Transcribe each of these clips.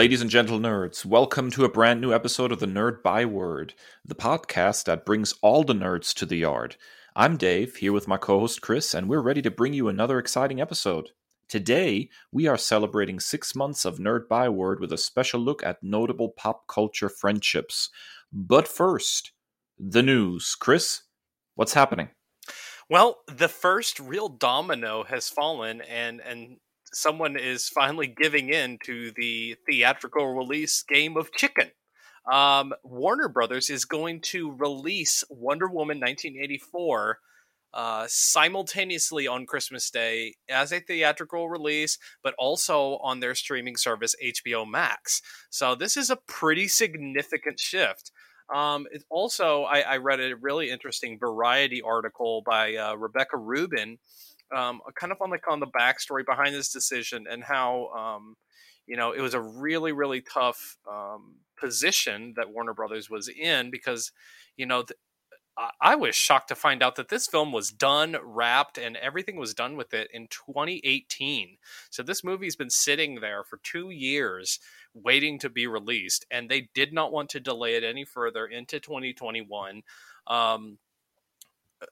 Ladies and gentle nerds, welcome to a brand new episode of the Nerd Byword, the podcast that brings all the nerds to the yard. I'm Dave, here with my co host Kris, and we're ready to bring you another exciting episode. Today, we are celebrating six months of Nerd Byword with a special look at notable pop culture friendships. But first, the news. Kris, what's happening? Well, the first real domino has fallen, and and someone is finally giving in to the theatrical release game of chicken. Um, Warner Brothers is going to release Wonder Woman 1984 uh, simultaneously on Christmas Day as a theatrical release, but also on their streaming service HBO Max. So this is a pretty significant shift. Um, it also, I, I, read a really interesting Variety article by uh, Rebecca Rubin um, kind of on like on the backstory behind this decision and how um, you know it was a really really tough um, position that Warner Brothers was in because you know th- I was shocked to find out that this film was done, wrapped, and everything was done with it in 2018. So this movie's been sitting there for two years waiting to be released, and they did not want to delay it any further into 2021. Um,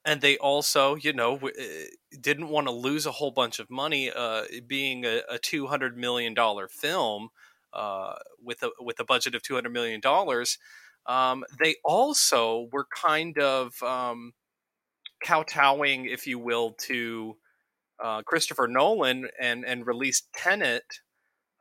and they also, you know, eh, didn't want to lose a whole bunch of money. Uh, being a, a two hundred million dollar film uh, with a with a budget of two hundred million dollars, um, they also were kind of um, kowtowing, if you will, to uh, Christopher Nolan and and released Tenet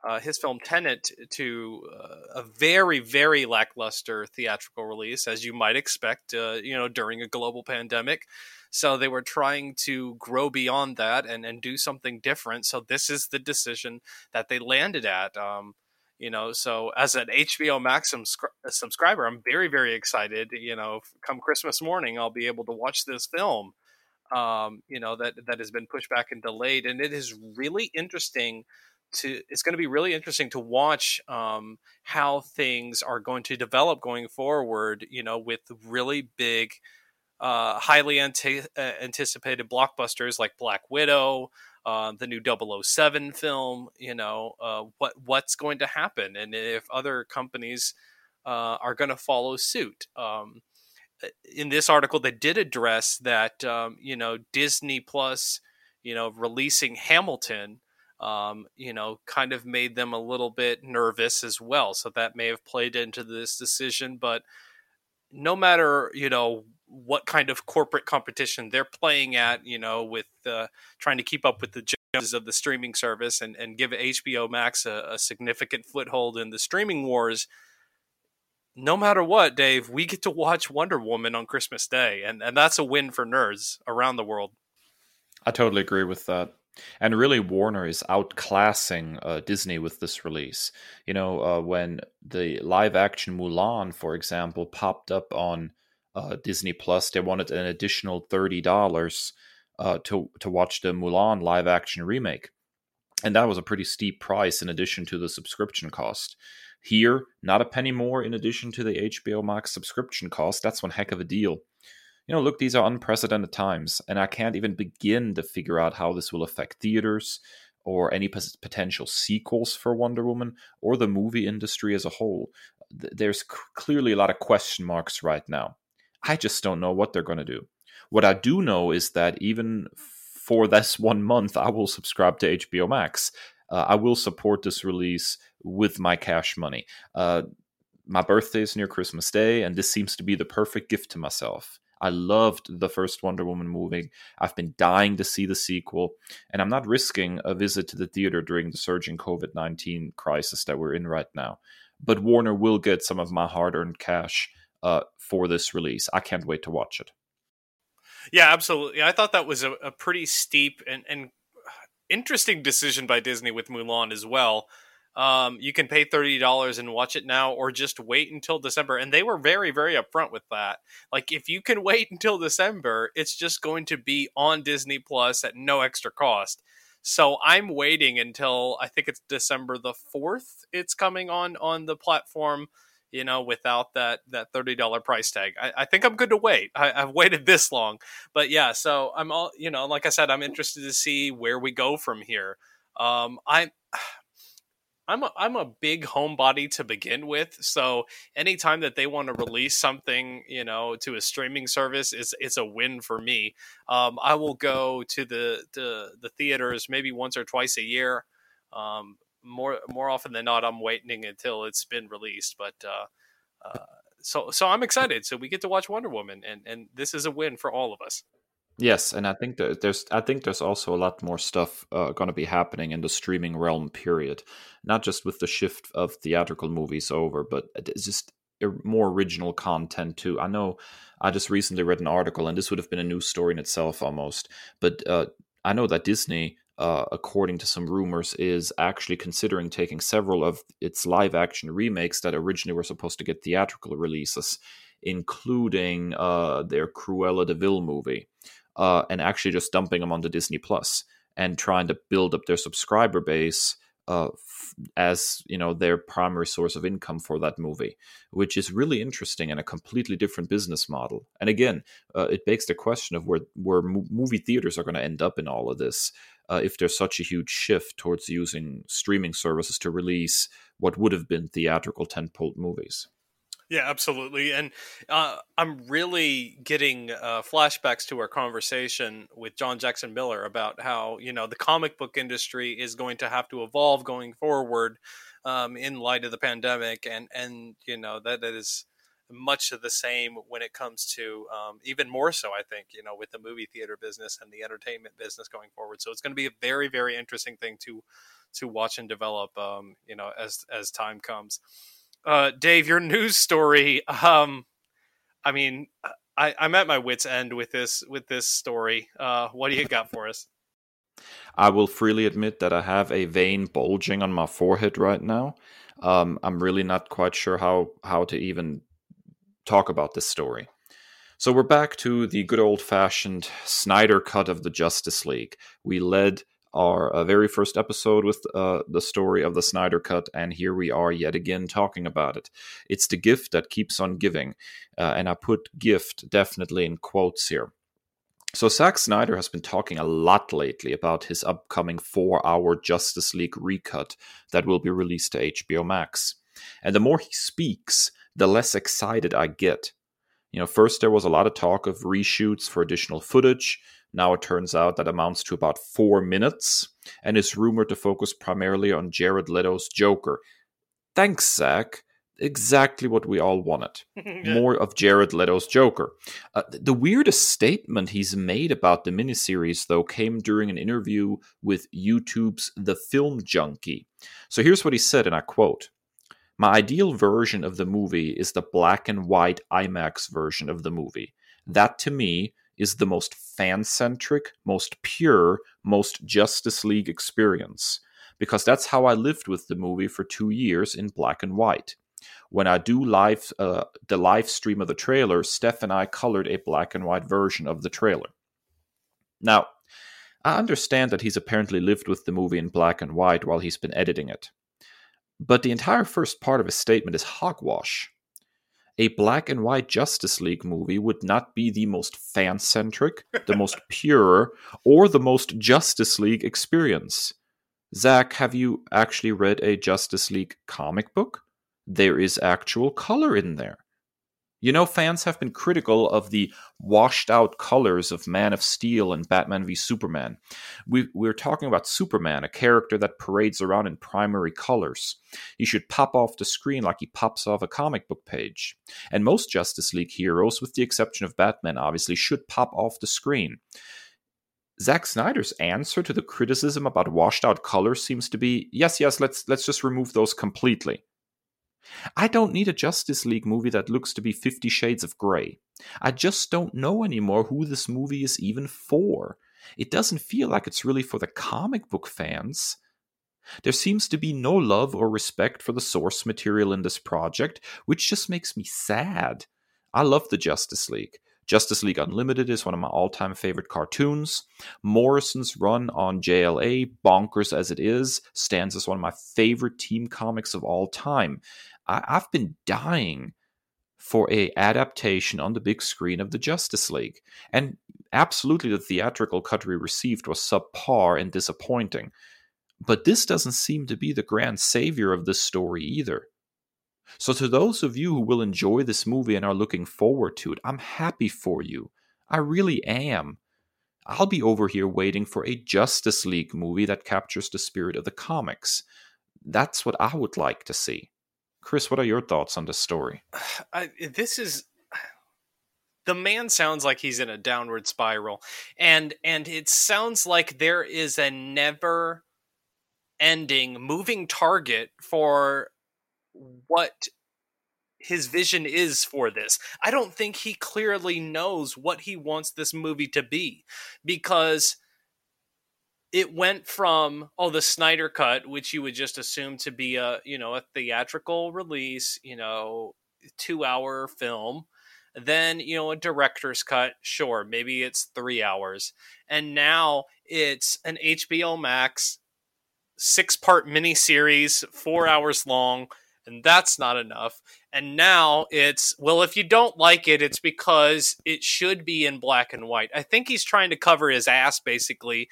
uh, his film Tenet to uh, a very, very lackluster theatrical release, as you might expect, uh, you know, during a global pandemic. So they were trying to grow beyond that and, and do something different. So this is the decision that they landed at. Um, you know, so as an HBO Max subscriber, I'm very, very excited. You know, come Christmas morning, I'll be able to watch this film. Um, you know that that has been pushed back and delayed, and it is really interesting to it's going to be really interesting to watch um, how things are going to develop going forward. You know, with really big, uh, highly ante- uh, anticipated blockbusters like Black Widow, uh, the new 007 film. You know, uh, what what's going to happen, and if other companies uh, are going to follow suit. Um, in this article, they did address that um, you know Disney Plus, you know, releasing Hamilton um, you know, kind of made them a little bit nervous as well. So that may have played into this decision. But no matter, you know, what kind of corporate competition they're playing at, you know, with uh, trying to keep up with the Joneses of the streaming service and, and give HBO Max a, a significant foothold in the streaming wars. No matter what, Dave, we get to watch Wonder Woman on Christmas Day, and, and that's a win for nerds around the world. I totally agree with that. And really, Warner is outclassing uh, Disney with this release. You know, uh, when the live action Mulan, for example, popped up on uh, Disney Plus, they wanted an additional thirty dollars uh, to to watch the Mulan live action remake, and that was a pretty steep price in addition to the subscription cost. Here, not a penny more in addition to the HBO Max subscription cost. That's one heck of a deal you know, look, these are unprecedented times, and I can't even begin to figure out how this will affect theaters or any potential sequels for Wonder Woman or the movie industry as a whole. There's clearly a lot of question marks right now. I just don't know what they're going to do. What I do know is that even for this one month, I will subscribe to HBO Max. Uh, I will support this release with my cash money. Uh, my birthday is near Christmas Day, and this seems to be the perfect gift to myself. I loved the first Wonder Woman movie. I've been dying to see the sequel, and I'm not risking a visit to the theater during the surging COVID 19 crisis that we're in right now. But Warner will get some of my hard earned cash uh, for this release. I can't wait to watch it. Yeah, absolutely. I thought that was a, a pretty steep and, and interesting decision by Disney with Mulan as well um, you can pay $30 and watch it now or just wait until December. And they were very, very upfront with that. Like, if you can wait until December, it's just going to be on Disney Plus at no extra cost. So I'm waiting until I think it's December the 4th. It's coming on on the platform, you know, without that that $30 price tag. I, I think I'm good to wait. I, I've waited this long. But yeah, so I'm all, you know, like I said, I'm interested to see where we go from here. Um, I'm I'm a, I'm a big homebody to begin with, so anytime that they want to release something, you know, to a streaming service, it's it's a win for me. Um, I will go to the, the the theaters maybe once or twice a year. Um, more more often than not, I'm waiting until it's been released. But uh, uh, so so I'm excited. So we get to watch Wonder Woman, and and this is a win for all of us. Yes, and I think that there's I think there's also a lot more stuff uh, going to be happening in the streaming realm. Period, not just with the shift of theatrical movies over, but it's just more original content too. I know I just recently read an article, and this would have been a news story in itself almost, but uh, I know that Disney. Uh, according to some rumors, is actually considering taking several of its live action remakes that originally were supposed to get theatrical releases, including uh, their Cruella de Vil movie uh, and actually just dumping them onto Disney Plus and trying to build up their subscriber base uh, f- as you know their primary source of income for that movie, which is really interesting and a completely different business model. And again, uh, it begs the question of where where mo- movie theaters are going to end up in all of this. Uh, if there's such a huge shift towards using streaming services to release what would have been theatrical tentpole movies. Yeah, absolutely. And uh, I'm really getting uh, flashbacks to our conversation with John Jackson Miller about how, you know, the comic book industry is going to have to evolve going forward um, in light of the pandemic. And, and you know, that, that is much of the same when it comes to um, even more so, I think, you know, with the movie theater business and the entertainment business going forward. So it's going to be a very, very interesting thing to to watch and develop, um, you know, as as time comes uh, Dave, your news story. Um, I mean, I, I'm at my wits' end with this with this story. Uh, what do you got for us? I will freely admit that I have a vein bulging on my forehead right now. Um, I'm really not quite sure how how to even talk about this story. So we're back to the good old fashioned Snyder cut of the Justice League. We led our uh, very first episode with uh, the story of the Snyder Cut, and here we are yet again talking about it. It's the gift that keeps on giving, uh, and I put gift definitely in quotes here. So, Zack Snyder has been talking a lot lately about his upcoming four hour Justice League recut that will be released to HBO Max. And the more he speaks, the less excited I get. You know, first there was a lot of talk of reshoots for additional footage. Now it turns out that amounts to about four minutes and is rumored to focus primarily on Jared Leto's Joker. Thanks, Zack. Exactly what we all wanted. More of Jared Leto's Joker. Uh, the weirdest statement he's made about the miniseries, though, came during an interview with YouTube's The Film Junkee. So here's what he said, and I quote My ideal version of the movie is the black and white IMAX version of the movie. That to me is the most fan centric, most pure, most Justice League experience. Because that's how I lived with the movie for two years in black and white. When I do live uh, the live stream of the trailer, Steph and I colored a black and white version of the trailer. Now, I understand that he's apparently lived with the movie in black and white while he's been editing it. But the entire first part of his statement is hogwash a black and white Justice League movie would not be the most fan centric, the most pure, or the most Justice League experience. Zack, have you actually read a Justice League comic book? There is actual color in there. You know, fans have been critical of the washed out colors of Man of Steel and Batman v Superman. We, we're talking about Superman, a character that parades around in primary colors. He should pop off the screen like he pops off a comic book page. And most Justice League heroes, with the exception of Batman, obviously, should pop off the screen. Zack Snyder's answer to the criticism about washed out colors seems to be yes, yes, let's let's just remove those completely. I don't need a Justice League movie that looks to be Fifty Shades of Grey. I just don't know anymore who this movie is even for. It doesn't feel like it's really for the comic book fans. There seems to be no love or respect for the source material in this project, which just makes me sad. I love the Justice League. Justice League Unlimited is one of my all time favorite cartoons. Morrison's run on JLA, bonkers as it is, stands as one of my favorite team comics of all time. I- I've been dying for a adaptation on the big screen of the Justice League. And absolutely the theatrical cut we received was subpar and disappointing. But this doesn't seem to be the grand savior of this story either. So, to those of you who will enjoy this movie and are looking forward to it, I'm happy for you. I really am. I'll be over here waiting for a Justice League movie that captures the spirit of the comics. That's what I would like to see. Kris, what are your thoughts on this story? I, this is the man sounds like he's in a downward spiral and and it sounds like there is a never ending moving target for what his vision is for this. I don't think he clearly knows what he wants this movie to be because it went from oh the Snyder cut which you would just assume to be a you know a theatrical release, you know, 2 hour film. Then, you know, a director's cut, sure, maybe it's 3 hours. And now it's an HBO Max six part miniseries, 4 hours long and that's not enough. And now it's, well, if you don't like it, it's because it should be in black and white. I think he's trying to cover his ass, basically,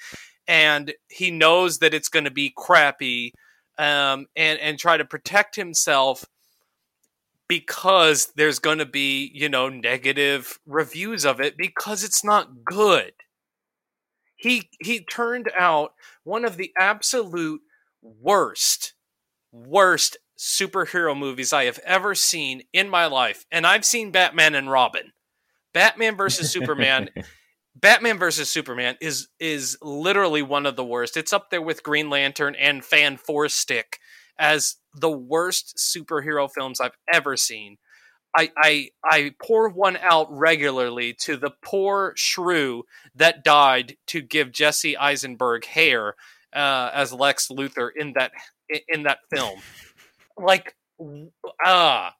and he knows that it's going to be crappy um, and, and try to protect himself because there's going to be, you know, negative reviews of it because it's not good. He he turned out one of the absolute worst worst superhero movies I have ever seen in my life, and I've seen Batman and Robin. Batman versus Superman. Batman versus Superman is is literally one of the worst. It's up there with Green Lantern and Fan Four Stick as the worst superhero films I've ever seen. I, I I pour one out regularly to the poor shrew that died to give Jesse Eisenberg hair uh, as Lex Luthor in that in that film like ah. Uh,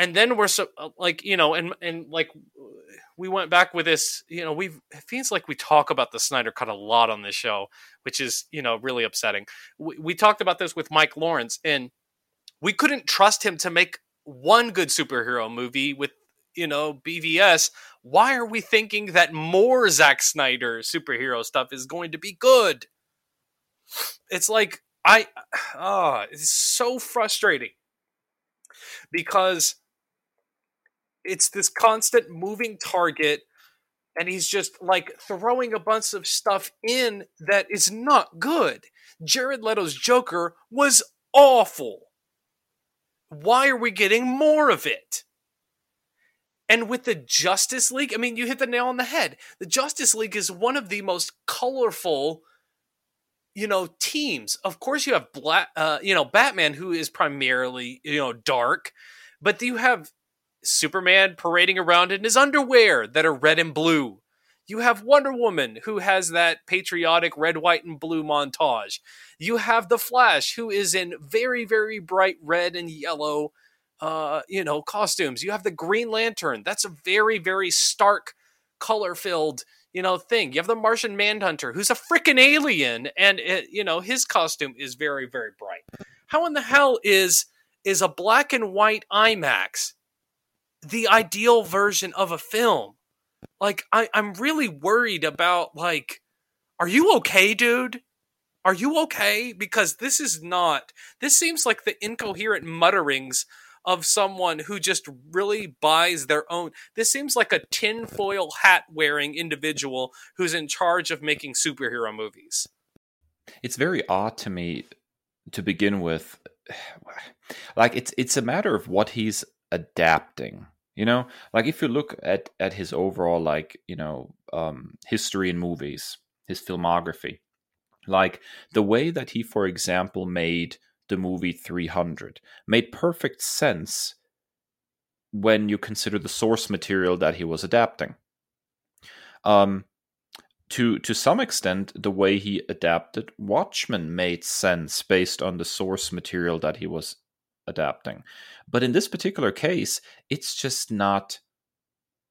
and then we're so uh, like you know and and like we went back with this you know we've it feels like we talk about the snyder cut a lot on this show which is you know really upsetting. We, we talked about this with mike lawrence and we couldn't trust him to make one good superhero movie with you know bvs why are we thinking that more Zack snyder superhero stuff is going to be good? It's like I ah, oh, it's so frustrating because it's this constant moving target and he's just like throwing a bunch of stuff in that is not good. Jared Leto's Joker was awful. Why are we getting more of it? And with the Justice League, I mean, you hit the nail on the head. The Justice League is one of the most colorful you know teams. Of course you have black uh, you know batman who is primarily you know dark but you have superman parading around in his underwear that are red and blue. You have wonder woman who has that patriotic red white and blue montage. You have the flash who is in very very bright red and yellow uh you know costumes. You have the green lantern. That's a very very stark color filled you know thing. You have the Martian Manhunter, who's a freaking alien, and it, you know his costume is very very bright. How in the hell is is a black and white IMAX the ideal version of a film? Like I, I'm really worried about like, are you okay, dude? Are you okay? Because this is not. This seems like the incoherent mutterings of someone who just really buys their own. This seems like a tinfoil hat wearing individual who's in charge of making superhero movies. It's very odd to me to begin with. Like it's it's a matter of what he's adapting. You know, like if you look at at his overall like you know um, history in movies, his filmography, like the way that he, for example, made the movie 300 made perfect sense when you consider the source material that he was adapting. Um, to to some extent, the way he adapted Watchmen made sense based on the source material that he was adapting. But in this particular case, it's just not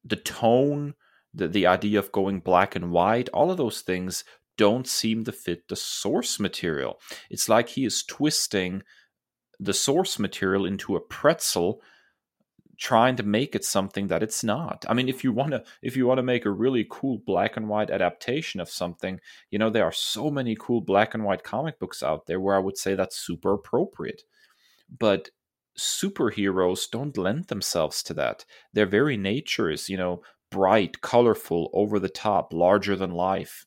the tone, the, the idea of going black and white, all of those things don't seem to fit the source material. It's like he is twisting the source material into a pretzel trying to make it something that it's not. I mean, if you want to if you want to make a really cool black and white adaptation of something, you know, there are so many cool black and white comic books out there where I would say that's super appropriate. But superheroes don't lend themselves to that. Their very nature is, you know, bright, colorful, over the top, larger than life.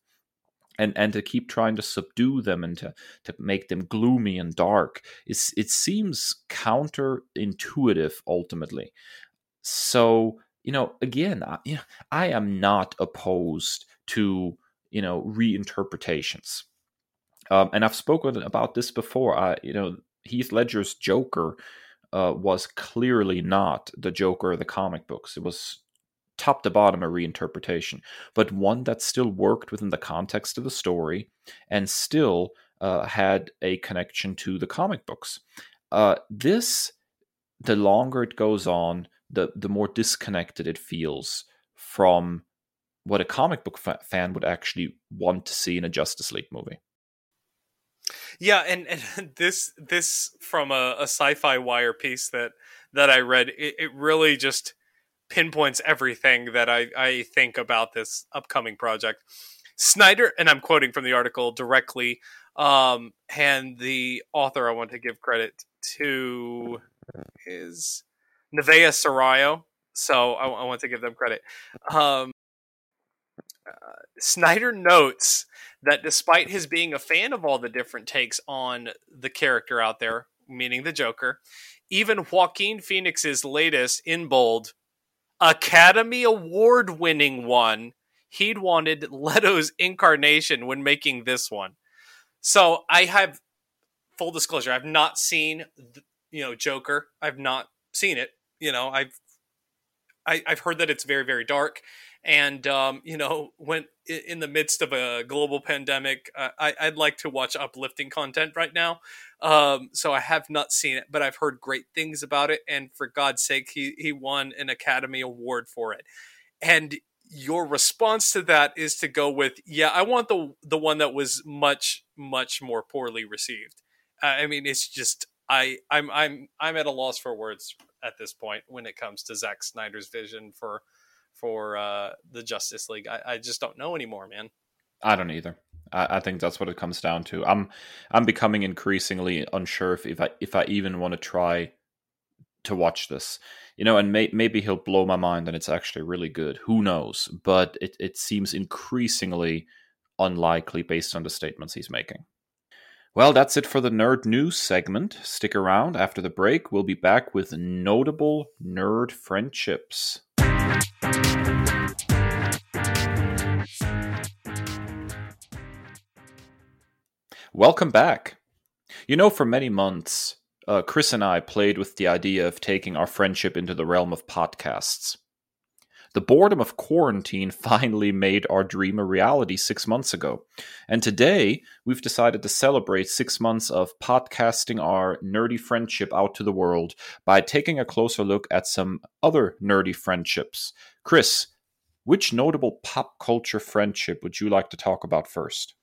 And, and to keep trying to subdue them and to, to make them gloomy and dark is it seems counterintuitive ultimately. So, you know, again, I, I am not opposed to, you know, reinterpretations. Um, and I've spoken about this before. I, you know, Heath Ledger's Joker uh, was clearly not the Joker of the comic books. It was top to bottom a reinterpretation, but one that still worked within the context of the story and still uh, had a connection to the comic books. Uh, this, the longer it goes on, the the more disconnected it feels from what a comic book fa- fan would actually want to see in a Justice League movie. Yeah, and, and this this from a, a SYFY Wire piece that that I read, it, it really just pinpoints everything that I, I think about this upcoming project. Snyder, and I'm quoting from the article directly, um, and the author I want to give credit to is Nivea Serrao. So I, I want to give them credit. Um, uh, Snyder notes that despite his being a fan of all the different takes on the character out there, meaning the Joker, even Joaquin Phoenix's latest in bold Academy Award winning one, he'd wanted Leto's incarnation when making this one. So I have full disclosure, I've not seen you know Joker. I've not seen it. You know, I've I, have i have heard that it's very very dark and um, you know when in the midst of a global pandemic uh, I, would like to watch uplifting content right now. Um, so i have not seen it but i've heard great things about it and for god's sake he, he won an academy award for it. And your response to that is to go with yeah i want the the one that was much much more poorly received. Uh, i mean it's just i i'm i'm i'm at a loss for words at this point when it comes to Zack Snyder's vision for for uh, the Justice League. I, I just don't know anymore, man. I don't either. I, I, think that's what it comes down to. I'm I'm becoming increasingly unsure if, if I if I even want to try to watch this. You know, and may, maybe he'll blow my mind and it's actually really good. Who knows? But it, it seems increasingly unlikely based on the statements he's making. Well, that's it for the nerd news segment. Stick around after the break. We'll be back with notable nerd friendships. Welcome back. You know, for many months, uh, Kris and I played with the idea of taking our friendship into the realm of podcasts. The boredom of quarantine finally made our dream a reality six months ago. And today, we've decided to celebrate six months of podcasting our nerdy friendship out to the world by taking a closer look at some other nerdy friendships. Kris, which notable pop culture friendship would you like to talk about first?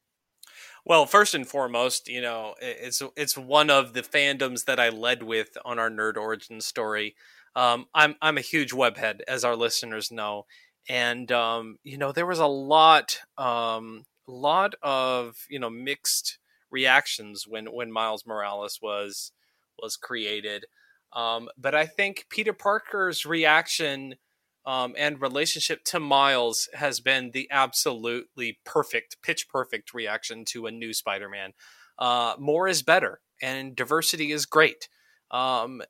Well, first and foremost, you know, it's it's one of the fandoms that I led with on our nerd origin story. Um, I'm I'm a huge webhead, as our listeners know, and um, you know there was a lot um, lot of you know mixed reactions when when Miles Morales was was created. Um, but I think Peter Parker's reaction um, and relationship to Miles has been the absolutely perfect, pitch perfect reaction to a new Spider Man. Uh, more is better, and diversity is great. Um,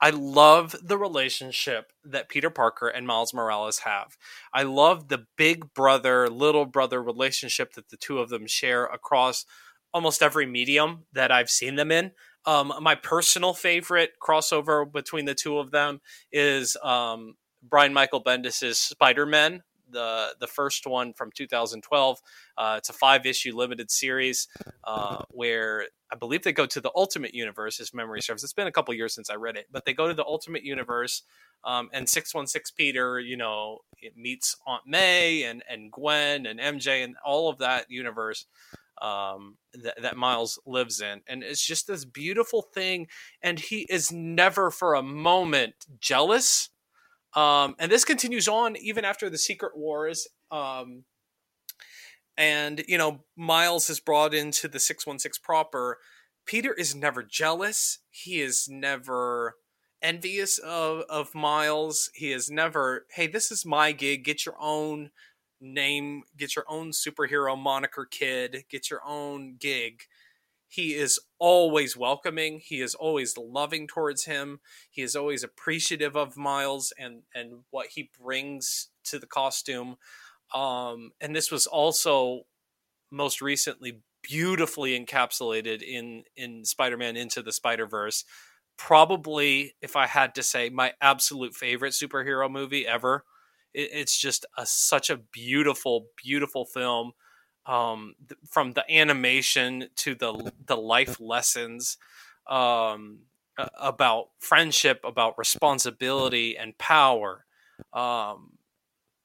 I love the relationship that Peter Parker and Miles Morales have. I love the big brother, little brother relationship that the two of them share across almost every medium that I've seen them in. Um, my personal favorite crossover between the two of them is um, Brian Michael Bendis' Spider-Men the the first one from 2012. Uh, it's a five issue limited series uh, where I believe they go to the Ultimate Universe, as memory serves. It's been a couple years since I read it, but they go to the Ultimate Universe, um, and 616 Peter, you know, it meets Aunt May and and Gwen and MJ and all of that universe. Um, that, that Miles lives in. And it's just this beautiful thing. And he is never for a moment jealous Um, and this continues on even after the Secret Wars. Um, and you know, Miles is brought into the six one six proper. Peter is never jealous. He is never envious of of Miles. He is never, hey, this is my gig. Get your own name. Get your own superhero moniker, kid. Get your own gig. He is always welcoming. He is always loving towards him. He is always appreciative of Miles and and what he brings to the costume. Um, and this was also most recently beautifully encapsulated in in Spider-Man into the Spider-Verse. Probably, if I had to say, my absolute favorite superhero movie ever. It, it's just a, such a beautiful, beautiful film. Um, th- from the animation to the the life lessons um, about friendship, about responsibility and power. Um,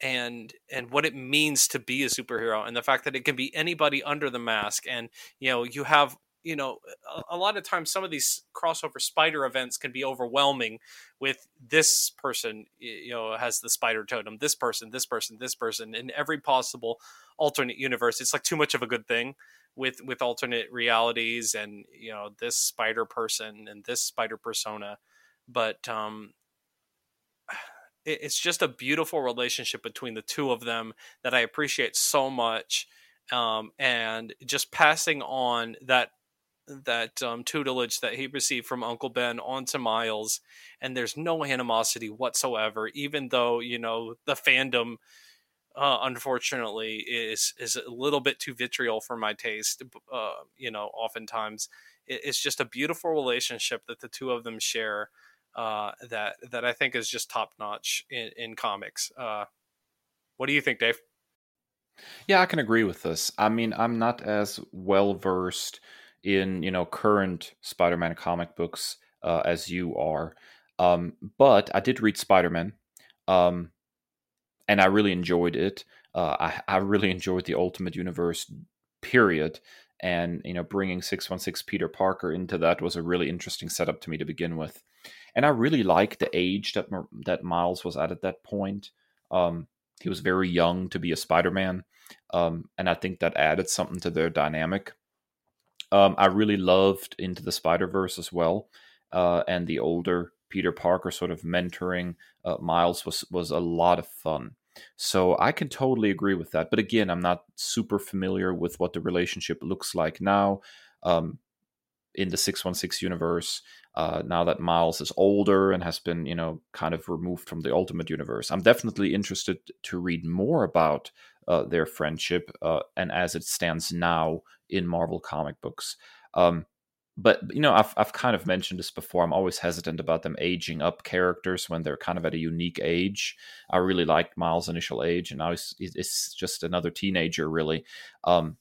and and what it means to be a superhero and the fact that it can be anybody under the mask and you know you have you know a, a, lot of times some of these crossover spider events can be overwhelming with this person you know has the spider totem this person this person this person in every possible alternate universe it's like too much of a good thing with with alternate realities and you know this spider person and this spider persona but um it's just a beautiful relationship between the two of them that I appreciate so much. Um, and just passing on that that um, tutelage that he received from Uncle Ben onto Miles, and there's no animosity whatsoever, even though you know the fandom, uh, unfortunately, is is a little bit too vitriol for my taste. Uh, you know, oftentimes it's just a beautiful relationship that the two of them share uh, that that I think is just top notch in, in comics. Uh, what do you think, Dave? Yeah, I can agree with this. I mean, I'm not as well versed in you know current Spider-Man comic books uh, as you are, um, but I did read Spider-Men, um, and I really enjoyed it. Uh, I, I really enjoyed the Ultimate Universe period, and you know bringing 616 peter parker into that was a really interesting setup to me to begin with and I really liked the age that that Miles was at at that point. Um, he was very young to be a Spider-Man, um, and I think that added something to their dynamic. Um, I really loved Into the Spider Verse as well, uh, and the older Peter Parker sort of mentoring uh, Miles was was a lot of fun. So I can totally agree with that. But again, I'm not super familiar with what the relationship looks like now. Um, in the 616 universe uh, now that Miles is older and has been, you know, kind of removed from the Ultimate Universe. I'm definitely interested to read more about uh, their friendship uh, and as it stands now in Marvel comic books. Um, but you know, I've I've kind of mentioned this before. I'm always hesitant about them aging up characters when they're kind of at a unique age. I really liked Miles' initial age, and now he's just another teenager, really. Um,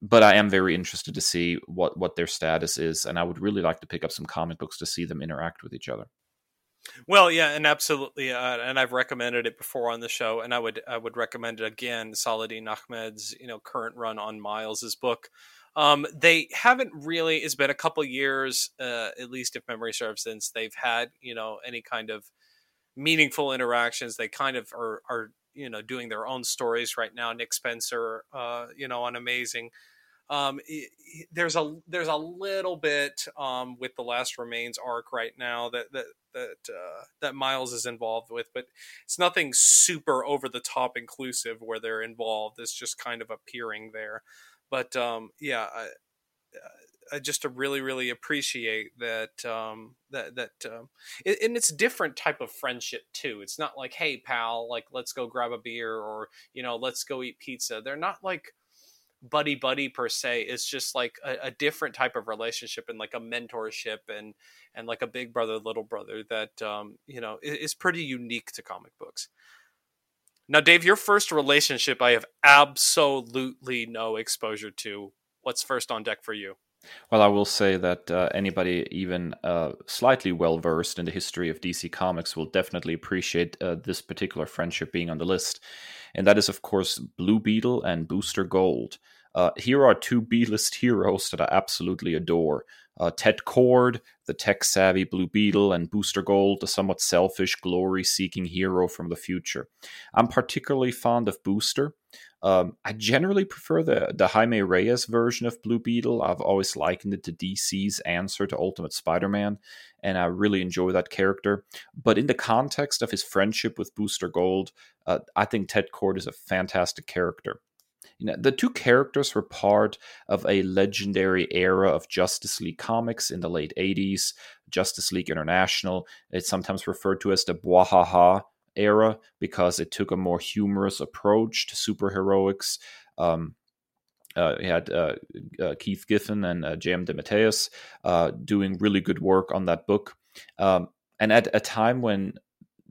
but I am very interested to see what what their status is, and I would really like to pick up some comic books to see them interact with each other. Well, yeah, and absolutely, uh, and I've recommended it before on the show, and I would I would recommend it again. Saladin Ahmed's you know current run on Miles's book. Um, they haven't really. It's been a couple years, uh, at least if memory serves, since they've had you know any kind of meaningful interactions. They kind of are are you know doing their own stories right now. Nick Spencer, uh, you know, on Amazing um, there's a there's a little bit um, with the Last Remains arc right now that that that uh, that Miles is involved with, but it's nothing super over the top inclusive where they're involved. It's just kind of appearing there. But um, yeah, I, I just really really appreciate that um, that that um, and it's different type of friendship too. It's not like hey pal, like let's go grab a beer or you know let's go eat pizza. They're not like buddy buddy per se it's just like a, a, different type of relationship and like a mentorship and and like a big brother little brother that um you know is, is pretty unique to comic books now dave your first relationship i have absolutely no exposure to what's first on deck for you well, I will say that uh, anybody even uh, slightly well versed in the history of DC Comics will definitely appreciate uh, this particular friendship being on the list. And that is, of course, Blue Beetle and Booster Gold. Uh, here are two B list heroes that I absolutely adore. Uh, Ted Kord, the tech savvy Blue Beetle, and Booster Gold, the somewhat selfish, glory seeking hero from the future. I'm particularly fond of Booster. Um, I generally prefer the, the Jaime Reyes version of Blue Beetle. I've always likened it to DC's answer to Ultimate Spider Man, and I really enjoy that character. But in the context of his friendship with Booster Gold, uh, I think Ted Kord is a fantastic character. You know, the two characters were part of a legendary era of Justice League comics in the late 80s. Justice League International, it's sometimes referred to as the Bwahaha era because it took a more humorous approach to superheroics. Um, uh, had uh, uh, Keith Giffen and uh, J.M. DeMatteis uh, doing really good work on that book. Um, and at a time when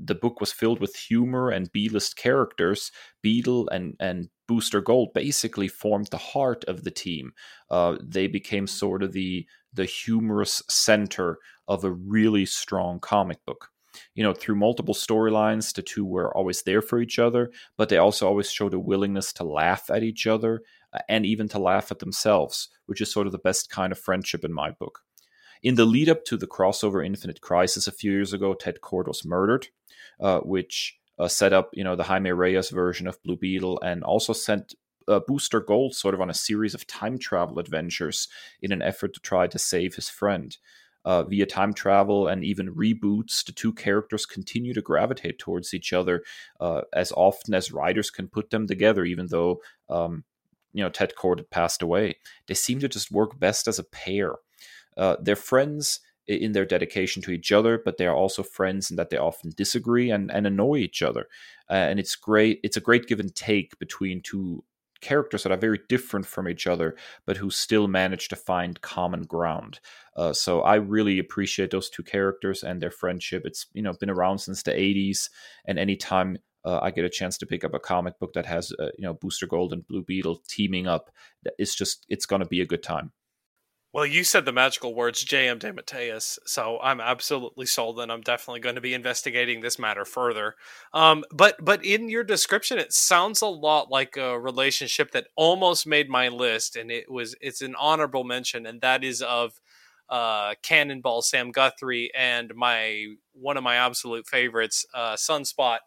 the book was filled with humor and B-list characters, Beetle and, and Booster Gold basically formed the heart of the team. Uh, they became sort of the the humorous center of a really strong comic book you know, through multiple storylines, the two were always there for each other, but they also always showed a willingness to laugh at each other uh, and even to laugh at themselves, which is sort of the best kind of friendship in my book. In the lead up to the crossover Infinite Crisis a few years ago, Ted Kord was murdered, uh, which uh, set up, you know, the Jaime Reyes version of Blue Beetle and also sent uh, Booster Gold sort of on a series of time travel adventures in an effort to try to save his friend uh, via time travel and even reboots, the two characters continue to gravitate towards each other uh, as often as writers can put them together, even though um, you know Ted Kord had passed away. They seem to just work best as a pair. Uh, they're friends in their dedication to each other, but they are also friends in that they often disagree and, and annoy each other. Uh, and it's great. It's a great give and take between two characters that are very different from each other, but who still manage to find common ground. Uh, so I really appreciate those two characters and their friendship. It's you know been around since the '80s, and anytime uh, I get a chance to pick up a comic book that has uh, you know Booster Gold and Blue Beetle teaming up, it's just it's going to be a good time. Well, you said the magical words J.M. DeMatteis, so I'm absolutely sold, and I'm definitely going to be investigating this matter further. Um, but but in your description, it sounds a lot like a relationship that almost made my list, and it was it's an honorable mention, and that is of uh, Cannonball Sam Guthrie and my one of my absolute favorites, uh, Sunspot.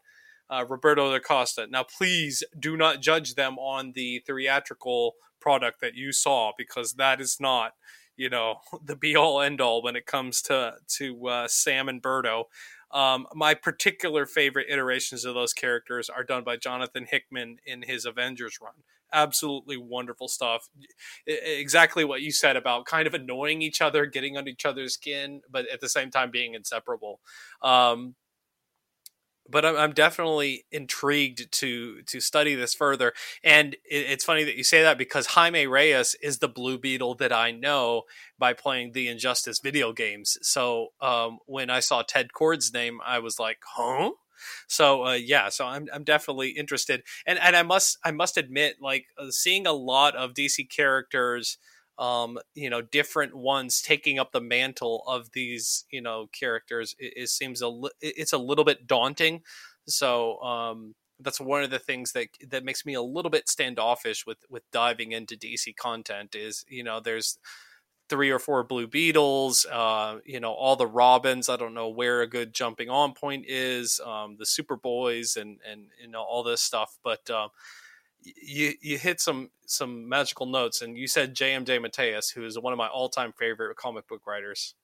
Uh, Roberto da Costa. Now, please do not judge them on the theatrical product that you saw because that is not you know the be all end all when it comes to to uh, Sam and Berto. Um, my particular favorite iterations of those characters are done by Jonathan Hickman in his Avengers run. Absolutely wonderful stuff. Exactly what you said about kind of annoying each other, getting on each other's skin, but at the same time being inseparable. Um, but I'm, definitely intrigued to to study this further. And it, it's funny that you say that because Jaime Reyes is the Blue Beetle that I know by playing the Injustice video games. So um, when I saw Ted Kord's name, I was like, "Huh." So uh, yeah, so I'm I'm definitely interested, and and I must I must admit, like uh, seeing a lot of DC characters um, you know, different ones taking up the mantle of these, you know, characters. It, it seems a li- it's a little bit daunting. So um, that's one of the things that that makes me a little bit standoffish with with diving into DC content. Is you know, there's three or four Blue Beetles, uh, you know, all the Robins. I don't know where a good jumping on point is. Um, the Superboys and and you know all this stuff, but. Uh, you you hit some some magical notes, and you said J.M. DeMatteis, who is one of my all time favorite comic book writers.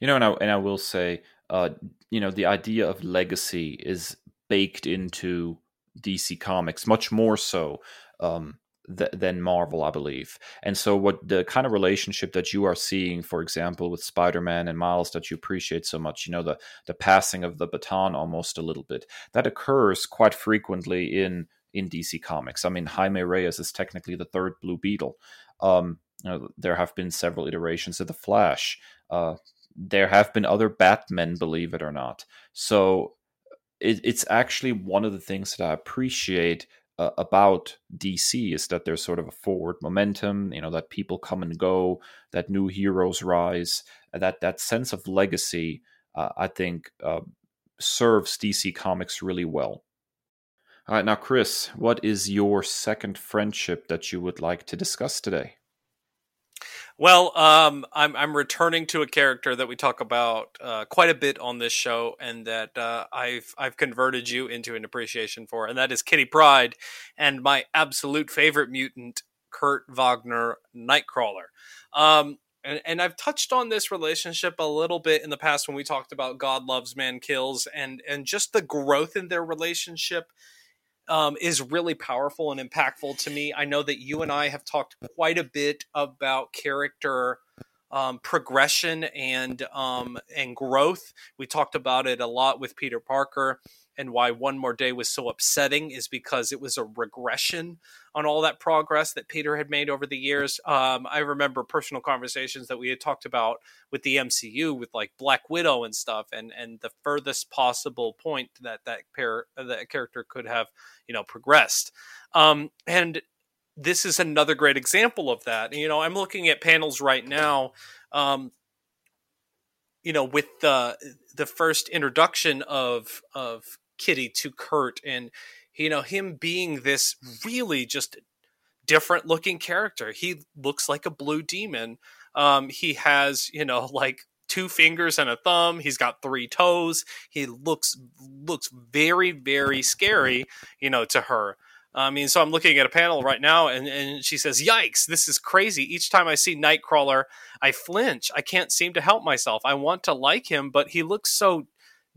You know, and I and I will say, uh, you know, the idea of legacy is baked into DC Comics much more so um, th- than Marvel, I believe. And so, what the kind of relationship that you are seeing, for example, with Spider Man and Miles, that you appreciate so much, you know, the the passing of the baton almost a little bit, that occurs quite frequently in in DC Comics. I mean, Jaime Reyes is technically the third Blue Beetle. Um, you know, there have been several iterations of the Flash. Uh, there have been other Batmen, believe it or not. So it, it's actually one of the things that I appreciate uh, about DC is that there's sort of a forward momentum. You know that people come and go, that new heroes rise, that that sense of legacy. Uh, I think uh, serves DC Comics really well. All right, now, Kris, what is your second friendship that you would like to discuss today? Well, um, I'm I'm returning to a character that we talk about uh, quite a bit on this show, and that uh, I've I've converted you into an appreciation for, and that is Kitty Pryde, and my absolute favorite mutant, Kurt Wagner Nightcrawler. Um, and, and I've touched on this relationship a little bit in the past when we talked about God loves, man kills, and and just the growth in their relationship um, is really powerful and impactful to me. I know that you and I have talked quite a bit about character um, progression and um, and growth. We talked about it a lot with Peter Parker and why One More Day was so upsetting is because it was a regression on all that progress that Peter had made over the years. Um, I remember personal conversations that we had talked about with the MCU, with like Black Widow and stuff, and and the furthest possible point that that pair that character could have, you know, progressed. Um, and this is another great example of that. You know, I'm looking at panels right now. Um, you know, with the the first introduction of of Kitty to Kurt and you know him being this really just different looking character. He looks like a blue demon. Um, he has you know like two fingers and a thumb. He's got three toes. He looks looks very very scary, you know, to her. I mean, so I'm looking at a panel right now, and, and she says, "Yikes! This is crazy. Each time I see Nightcrawler, I flinch. I can't seem to help myself. I want to like him, but he looks so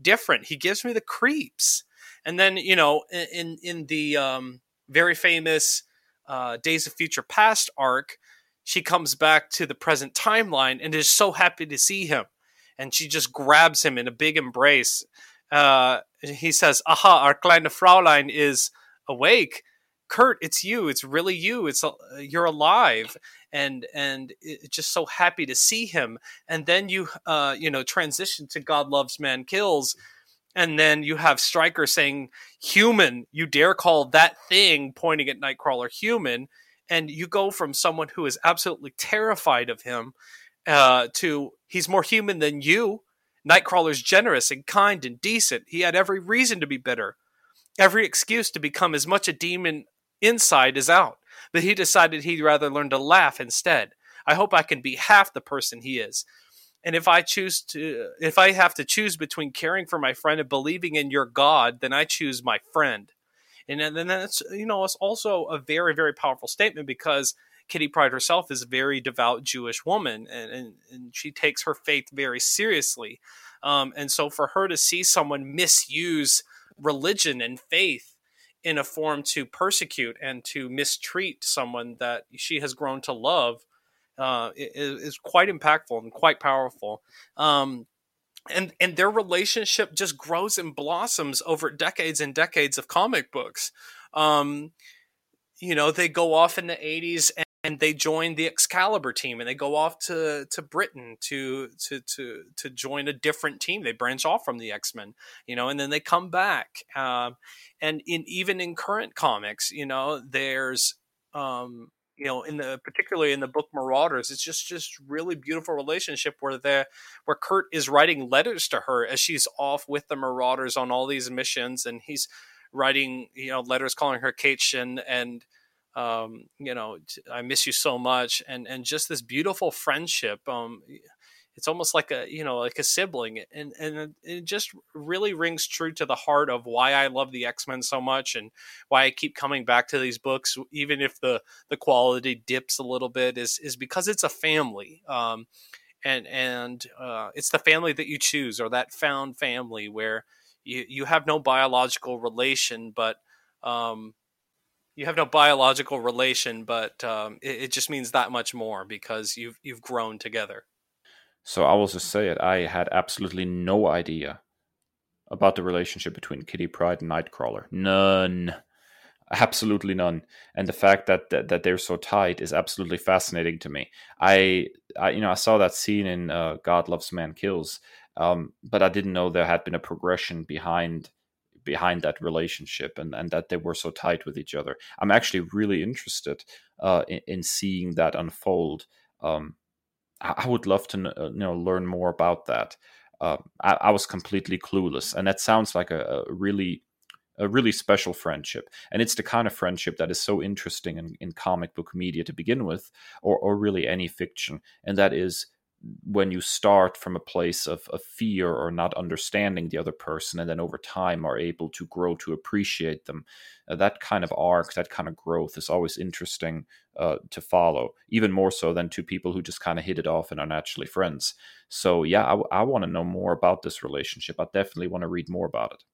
different. He gives me the creeps. And then you know, in in the um, very famous uh, Days of Future Past arc, she comes back to the present timeline and is so happy to see him, and she just grabs him in a big embrace. Uh, he says, "Aha, our kleine Fraulein is awake." Kurt, it's you. It's really you. It's uh, you're alive, and and it, just so happy to see him. And then you uh, you know transition to God loves, man kills, and then you have Stryker saying human. You dare call that thing pointing at Nightcrawler human, and you go from someone who is absolutely terrified of him uh, to he's more human than you. Nightcrawler's generous and kind and decent. He had every reason to be bitter, every excuse to become as much a demon inside is out. But he decided he'd rather learn to laugh instead. I hope I can be half the person he is. And if I choose to, if I have to choose between caring for my friend and believing in your God, then I choose my friend. And then that's, you know, it's also a very, very powerful statement because Kitty Pryde herself is a very devout Jewish woman and, and, and she takes her faith very seriously. Um, and so for her to see someone misuse religion and faith in a form to persecute and to mistreat someone that she has grown to love uh, is, is, quite impactful and quite powerful. Um, and and their relationship just grows and blossoms over decades and decades of comic books. Um, you know, they go off in the '80s and, and they join the Excalibur team, and they go off to to Britain to to to to join a different team. They branch off from the X Men, you know, and then they come back. Um, and in even in current comics, you know, there's um, you know, in the particularly in the book Marauders, it's just just really beautiful relationship where the where Kurt is writing letters to her as she's off with the Marauders on all these missions, and he's writing you know letters calling her Kätzchen and um, you know I miss you so much, and and just this beautiful friendship. Um, it's almost like a you know like a sibling and and it just really rings true to the heart of why I love the X-Men so much and why I keep coming back to these books even if the the quality dips a little bit is is because it's a family um, and and uh, it's the family that you choose or that found family where you you have no biological relation but um, you have no biological relation, but um, it, it, just means that much more because you've you've grown together. So I will just say it. I had absolutely no idea about the relationship between Kitty Pryde and Nightcrawler. None. Absolutely none. And the fact that, that, that they're so tight is absolutely fascinating to me. I, I you know I saw that scene in uh, God Loves Man Kills, um, but I didn't know there had been a progression behind behind that relationship and, and that they were so tight with each other. I'm actually really interested uh, in, in, seeing that unfold. Um, I would love to uh, you know learn more about that. Uh, I, I, was completely clueless, and that sounds like a, a, really a really special friendship. And it's the kind of friendship that is so interesting in, in comic book media to begin with, or, or really any fiction. And that is when you start from a place of, of fear or not understanding the other person and then over time are able to grow to appreciate them uh, that kind of arc that kind of growth is always interesting uh, to follow even more so than two people who just kind of hit it off and are naturally friends. So yeah i, I want to know more about this relationship. I definitely want to read more about it.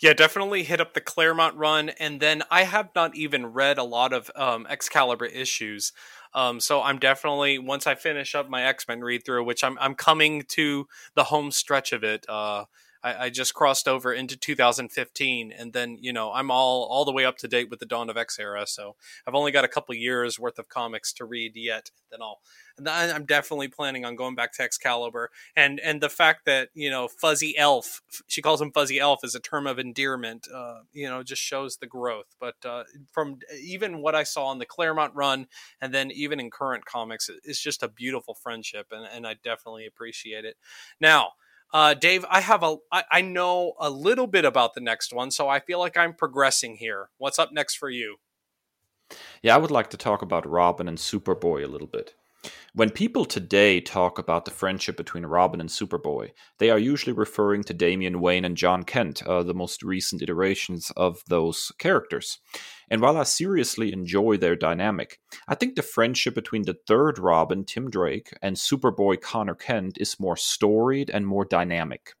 Yeah, definitely hit up the Claremont run, and then I have not even read a lot of um, Excalibur issues. Um, so I'm definitely once I finish up my X Men read through, which I'm I'm coming to the home stretch of it. Uh, I, I, just crossed over into 2015, and then you know I'm all all the way up to date with the Dawn of X era. So I've only got a couple years worth of comics to read yet. Then I'll and I'm definitely planning on going back to Excalibur. And and the fact that you know Fuzzy Elf, she calls him Fuzzy Elf, is a term of endearment. Uh, you know, just shows the growth. But uh, from even what I saw in the Claremont run, and then even in current comics, it's just a beautiful friendship, and and I definitely appreciate it. Now uh, Dave, I have a I, I know a little bit about the next one, so I feel like I'm progressing here. What's up next for you? Yeah, I would like to talk about Robin and Superboy a little bit. When people today talk about the friendship between Robin and Superboy, they are usually referring to Damian Wayne and Jon Kent, uh, the most recent iterations of those characters. And while I seriously enjoy their dynamic, I think the friendship between the third Robin, Tim Drake, and Superboy Conner Kent is more storied and more dynamic.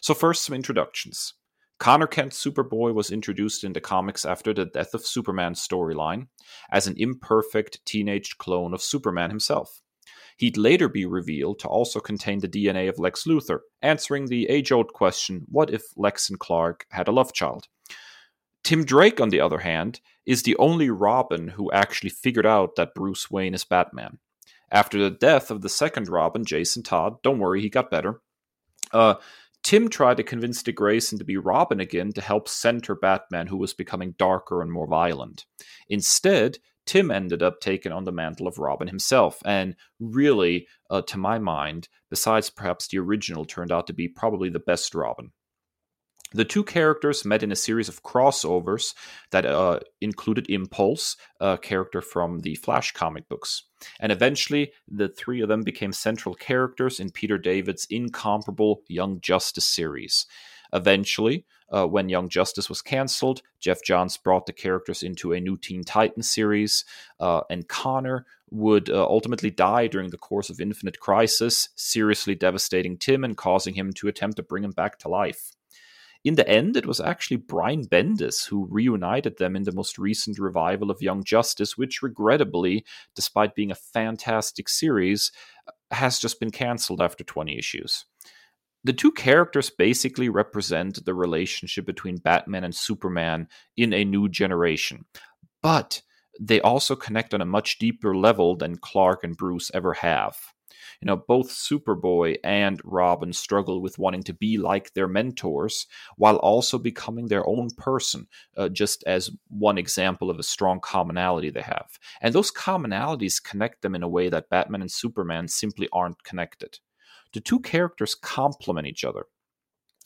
So, first, some introductions. Conner Kent Superboy was introduced in the comics after the Death of Superman storyline as an imperfect teenage clone of Superman himself. He'd later be revealed to also contain the DNA of Lex Luthor, answering the age old question what if Lex and Clark had a love child? Tim Drake, on the other hand, is the only Robin who actually figured out that Bruce Wayne is Batman. After the death of the second Robin, Jason Todd, don't worry, he got better. Uh, Tim tried to convince Dick Grayson to be Robin again to help center Batman, who was becoming darker and more violent. Instead, Tim ended up taking on the mantle of Robin himself, and really, uh, to my mind, besides perhaps the original, turned out to be probably the best Robin. The two characters met in a series of crossovers that uh, included Impulse, a character from the Flash comic books. And eventually, the three of them became central characters in Peter David's incomparable Young Justice series. Eventually, uh, when Young Justice was canceled, Geoff Johns brought the characters into a new Teen Titans series, uh, and Conner would uh, ultimately die during the course of Infinite Crisis, seriously devastating Tim and causing him to attempt to bring him back to life. In the end, it was actually Brian Bendis who reunited them in the most recent revival of Young Justice, which regrettably, despite being a fantastic series, has just been cancelled after 20 issues. The two characters basically represent the relationship between Batman and Superman in a new generation. But they also connect on a much deeper level than Clark and Bruce ever have you know, both Superboy and Robin struggle with wanting to be like their mentors while also becoming their own person, uh, just as one example of a strong commonality they have. And those commonalities connect them in a way that Batman and Superman simply aren't connected. The two characters complement each other.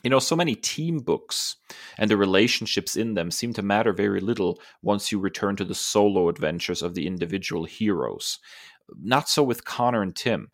You know, so many team books and the relationships in them seem to matter very little once you return to the solo adventures of the individual heroes. Not so with conner and Tim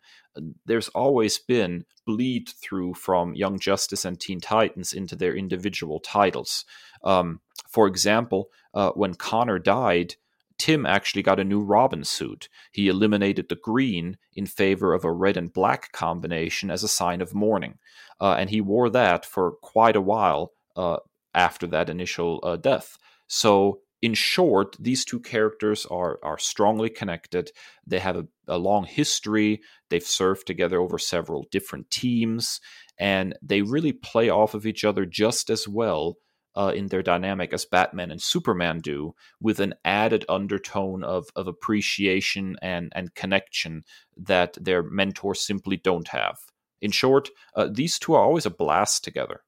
there's always been bleed through from Young Justice and Teen Titans into their individual titles. Um, for example, uh, when Conner died, Tim actually got a new Robin suit. He eliminated the green in favor of a red and black combination as a sign of mourning. Uh, and he wore that for quite a while uh, after that initial uh, death. So in short, these two characters are are strongly connected. They have a, a, long history. They've served together over several different teams, and they really play off of each other just as well uh, in their dynamic as Batman and Superman do, with an added undertone of of appreciation and and connection that their mentors simply don't have. In short, uh, these two are always a blast together.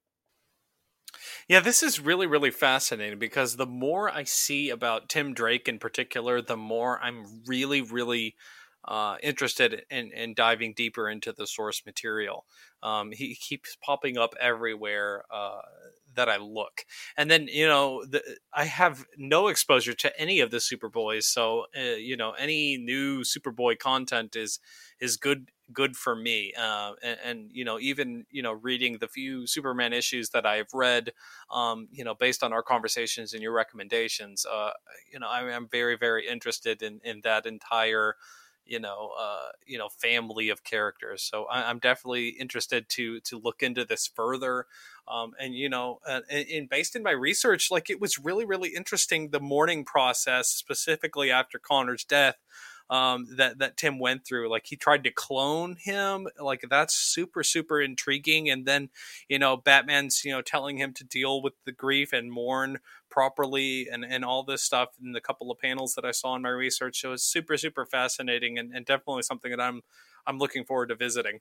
Yeah, this is really, really fascinating because the more I see about Tim Drake in particular, the more I'm really, really uh, interested in, in diving deeper into the source material. Um, he keeps popping up everywhere. Uh, that I look. And then you know the, I have no exposure to any of the Superboys, so uh, you know any new Superboy content is is good good for me. Uh, and, and, you know, even you know, reading the few Superman issues that I've read, um, you know, based on our conversations and your recommendations, uh, you know, I am very very interested in in that entire you know uh, you know family of characters so I, am definitely interested to to look into this further um, and you know uh, and, and, based in my research like it was really really interesting the mourning process specifically after conner's death um, that that Tim went through. Like he tried to clone him. Like that's super super intriguing. And then you know Batman's you know telling him to deal with the grief and mourn properly and and all this stuff in the couple of panels that I saw in my research. So it's super super fascinating and, and definitely something that I'm I'm looking forward to visiting.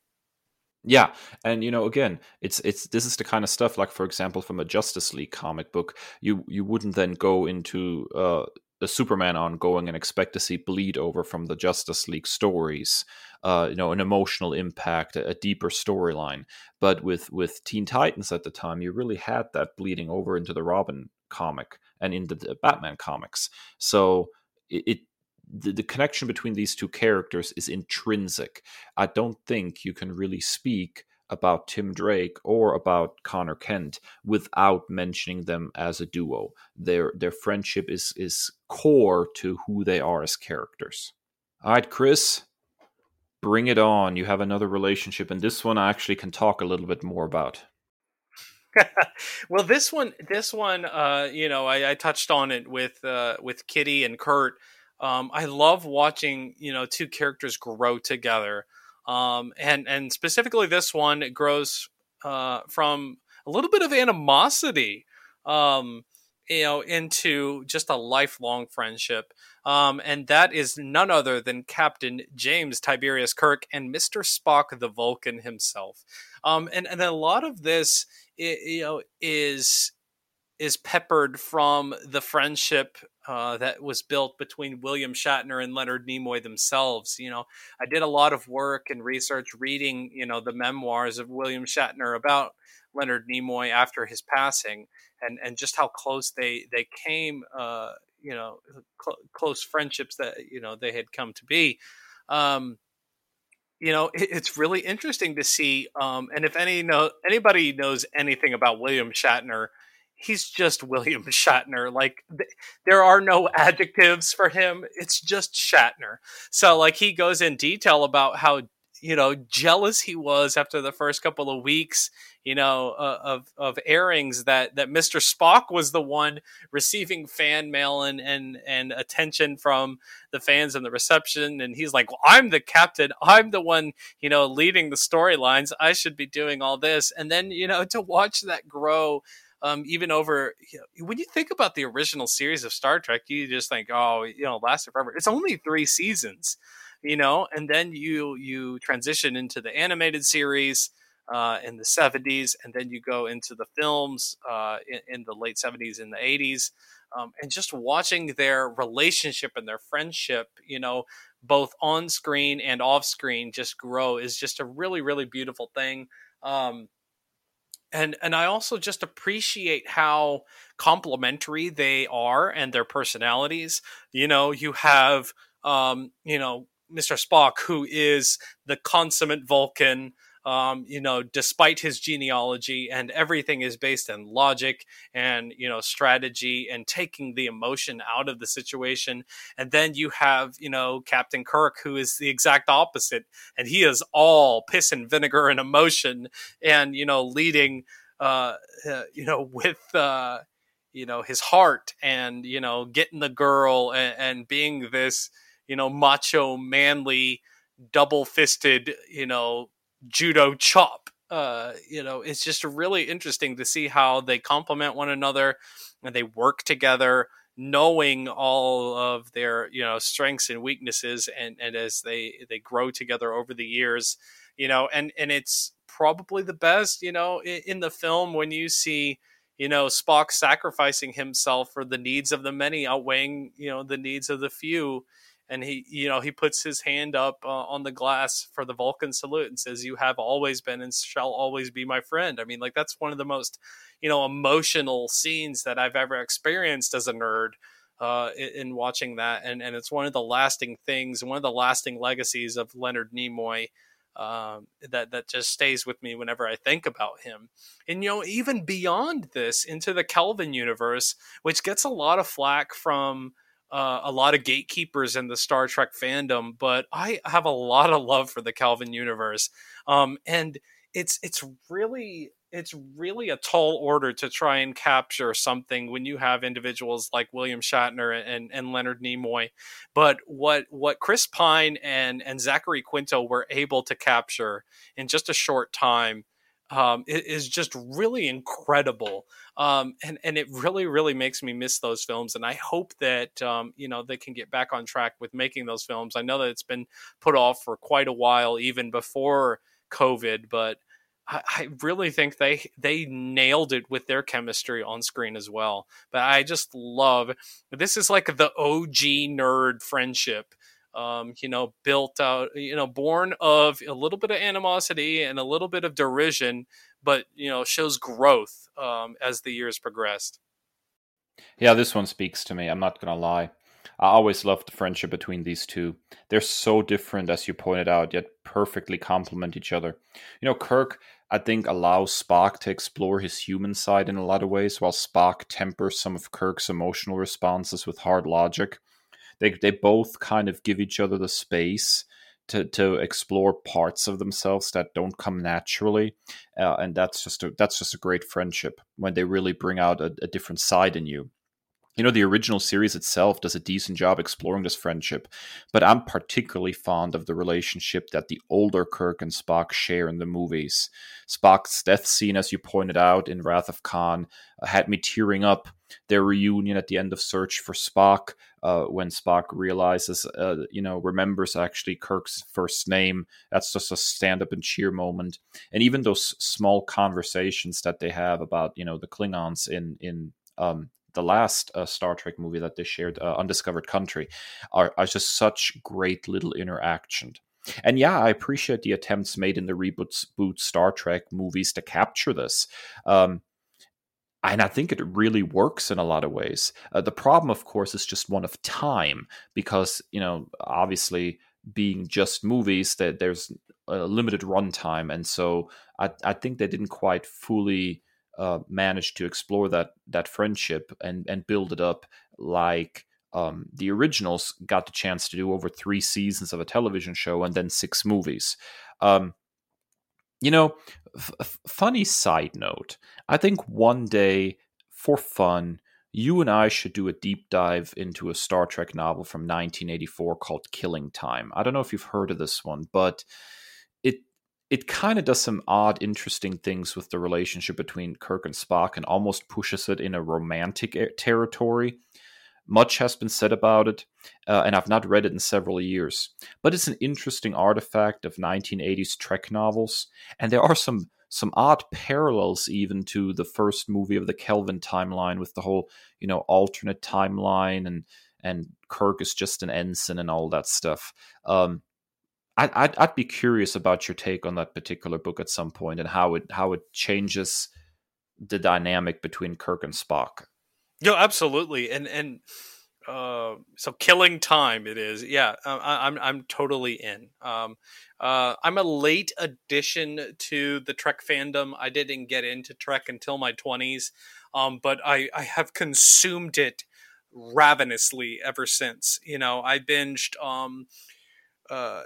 Yeah, and you know, again, it's it's this is the kind of stuff like, for example, from a Justice League comic book, you you wouldn't then go into uh, the Superman ongoing and expect to see bleed over from the Justice League stories, uh, you know, an emotional impact, a, a deeper storyline. But with with Teen Titans at the time, you really had that bleeding over into the Robin comic and into the Batman comics. So it, it the, the connection between these two characters is intrinsic. I don't think you can really speak about Tim Drake or about Conner Kent without mentioning them as a duo. Their their friendship is is core to who they are as characters. All right, Kris, bring it on. You have another relationship, and this one I actually can talk a little bit more about. well, this one, this one, uh, you know, I, I touched on it with uh, with Kitty and Kurt. Um, I love watching, you know, two characters grow together um, and and specifically this one it grows uh, from a little bit of animosity, um, you know, into just a lifelong friendship. Um, and that is none other than Captain James Tiberius Kirk and Mister Spock, the Vulcan himself. Um, and and a lot of this, you know, is is peppered from the friendship uh, that was built between William Shatner and Leonard Nimoy themselves. You know, I did a lot of work and research reading, you know, the memoirs of William Shatner about Leonard Nimoy after his passing, and and just how close they they came. Uh, you know, cl- close friendships that you know they had come to be. Um, you know, it, it's really interesting to see. Um, and if any know anybody knows anything about William Shatner he's just William Shatner. Like th- there are no adjectives for him. It's just Shatner. So like he goes in detail about how you know jealous he was after the first couple of weeks you know uh, of of airings that that Mr. Spock was the one receiving fan mail and and and attention from the fans and the reception and he's like well I'm the captain I'm the one you know leading the storylines I should be doing all this and then you know to watch that grow um, even over you know, when you think about the original series of Star Trek, you just think, oh, you know, lasted forever. It's only three seasons, you know, and then you you transition into the animated series uh, in the 70s, and then you go into the films uh, in, in, the late 70s and the 80s. Um, and just watching their relationship and their friendship, you know, both on screen and off screen, just grow is just a really, really beautiful thing. Um, and and I also just appreciate how complementary they are and their personalities. You know, you have um, you know Mr. Spock, who is the consummate Vulcan, um, you know, despite his genealogy, and everything is based in logic and you know strategy and taking the emotion out of the situation. And then you have you know Captain Kirk, who is the exact opposite, and he is all piss and vinegar and emotion, and you know leading, uh, uh you know, with. Uh, you know his heart and you know getting the girl and, and being this you know macho manly double fisted you know judo chop. Uh, you know, it's just really interesting to see how they complement one another and they work together, knowing all of their you know strengths and weaknesses, and and as they they grow together over the years, you know, and and it's probably the best, you know, in, in the film when you see you know Spock sacrificing himself for the needs of the many outweighing you know the needs of the few and he you know he puts his hand up uh, on the glass for the vulcan salute and says you have always been and shall always be my friend i mean like that's one of the most you know emotional scenes that i've ever experienced as a nerd uh, in, watching that and, and it's one of the lasting things one of the lasting legacies of leonard nimoy um, that that just stays with me whenever I think about him. And you know, even beyond this, into the Kelvin universe, which gets a lot of flack from uh, a lot of gatekeepers in the Star Trek fandom, but I have a lot of love for the Kelvin universe, um, and it's it's really it's really a tall order to try and capture something when you have individuals like William Shatner and, and Leonard Nimoy. But what what Chris Pine and and Zachary Quinto were able to capture in just a short time um, is just really incredible. Um, and, and it really, really makes me miss those films. And I hope that, um, you know, they can get back on track with making those films. I know that it's been put off for quite a while, even before COVID, but I, I really think they, they nailed it with their chemistry on screen as well. But I just love, this is like the OG nerd friendship um, you know, built out, you know, born of a little bit of animosity and a little bit of derision, but you know, shows growth um, as the years progressed. Yeah, this one speaks to me. I'm not gonna lie. I always loved the friendship between these two. They're so different, as you pointed out, yet perfectly complement each other. You know, Kirk, I think, allows Spock to explore his human side in a lot of ways, while Spock tempers some of Kirk's emotional responses with hard logic they they both kind of give each other the space to to explore parts of themselves that don't come naturally, uh, and that's just a that's just a great friendship when they really bring out a, a different side in you you know, the original series itself does a decent job exploring this friendship, but I'm particularly fond of the relationship that the older Kirk and Spock share in the movies. Spock's death scene, as you pointed out in Wrath of Khan, uh, had me tearing up. Their reunion at the end of Search for Spock, uh, when Spock realizes, uh, you know, remembers actually Kirk's first name. That's just a stand up and cheer moment. And even those small conversations that they have about, you know, the Klingons in in um, the last uh, Star Trek movie that they shared, uh, Undiscovered Country, are, are just such great little interaction. And yeah, I appreciate the attempts made in the reboot boot Star Trek movies to capture this. Um, and I think it really works in a lot of ways. Uh, the problem, of course, is just one of time, because you know, obviously, being just movies, that there's a limited runtime, and so I, I think they didn't quite fully uh, managed to explore that that friendship and and build it up like um, the originals got the chance to do over three seasons of a television show and then six movies. Um, you know, f- funny side note. I think one day, for fun, you and I should do a deep dive into a Star Trek novel from 1984 called Killing Time. I don't know if you've heard of this one, but it kind of does some odd, interesting things with the relationship between Kirk and Spock and almost pushes it in a romantic territory. Much has been said about it, uh, and I've not read it in several years. But it's an interesting artifact of 1980s Trek novels, and there are some some odd parallels even to the first movie of the Kelvin timeline with the whole, you know, alternate timeline and and Kirk is just an ensign and all that stuff. Um, I'd, I'd, I'd be curious about your take on that particular book at some point and how it how it changes the dynamic between Kirk and Spock. No, absolutely, and and uh, so killing time it is. Yeah, I, am I'm, I'm totally in. Um, uh, I'm a late addition to the Trek fandom. I didn't get into Trek until my 20s, um, but I I have consumed it ravenously ever since. You know, I binged um, uh,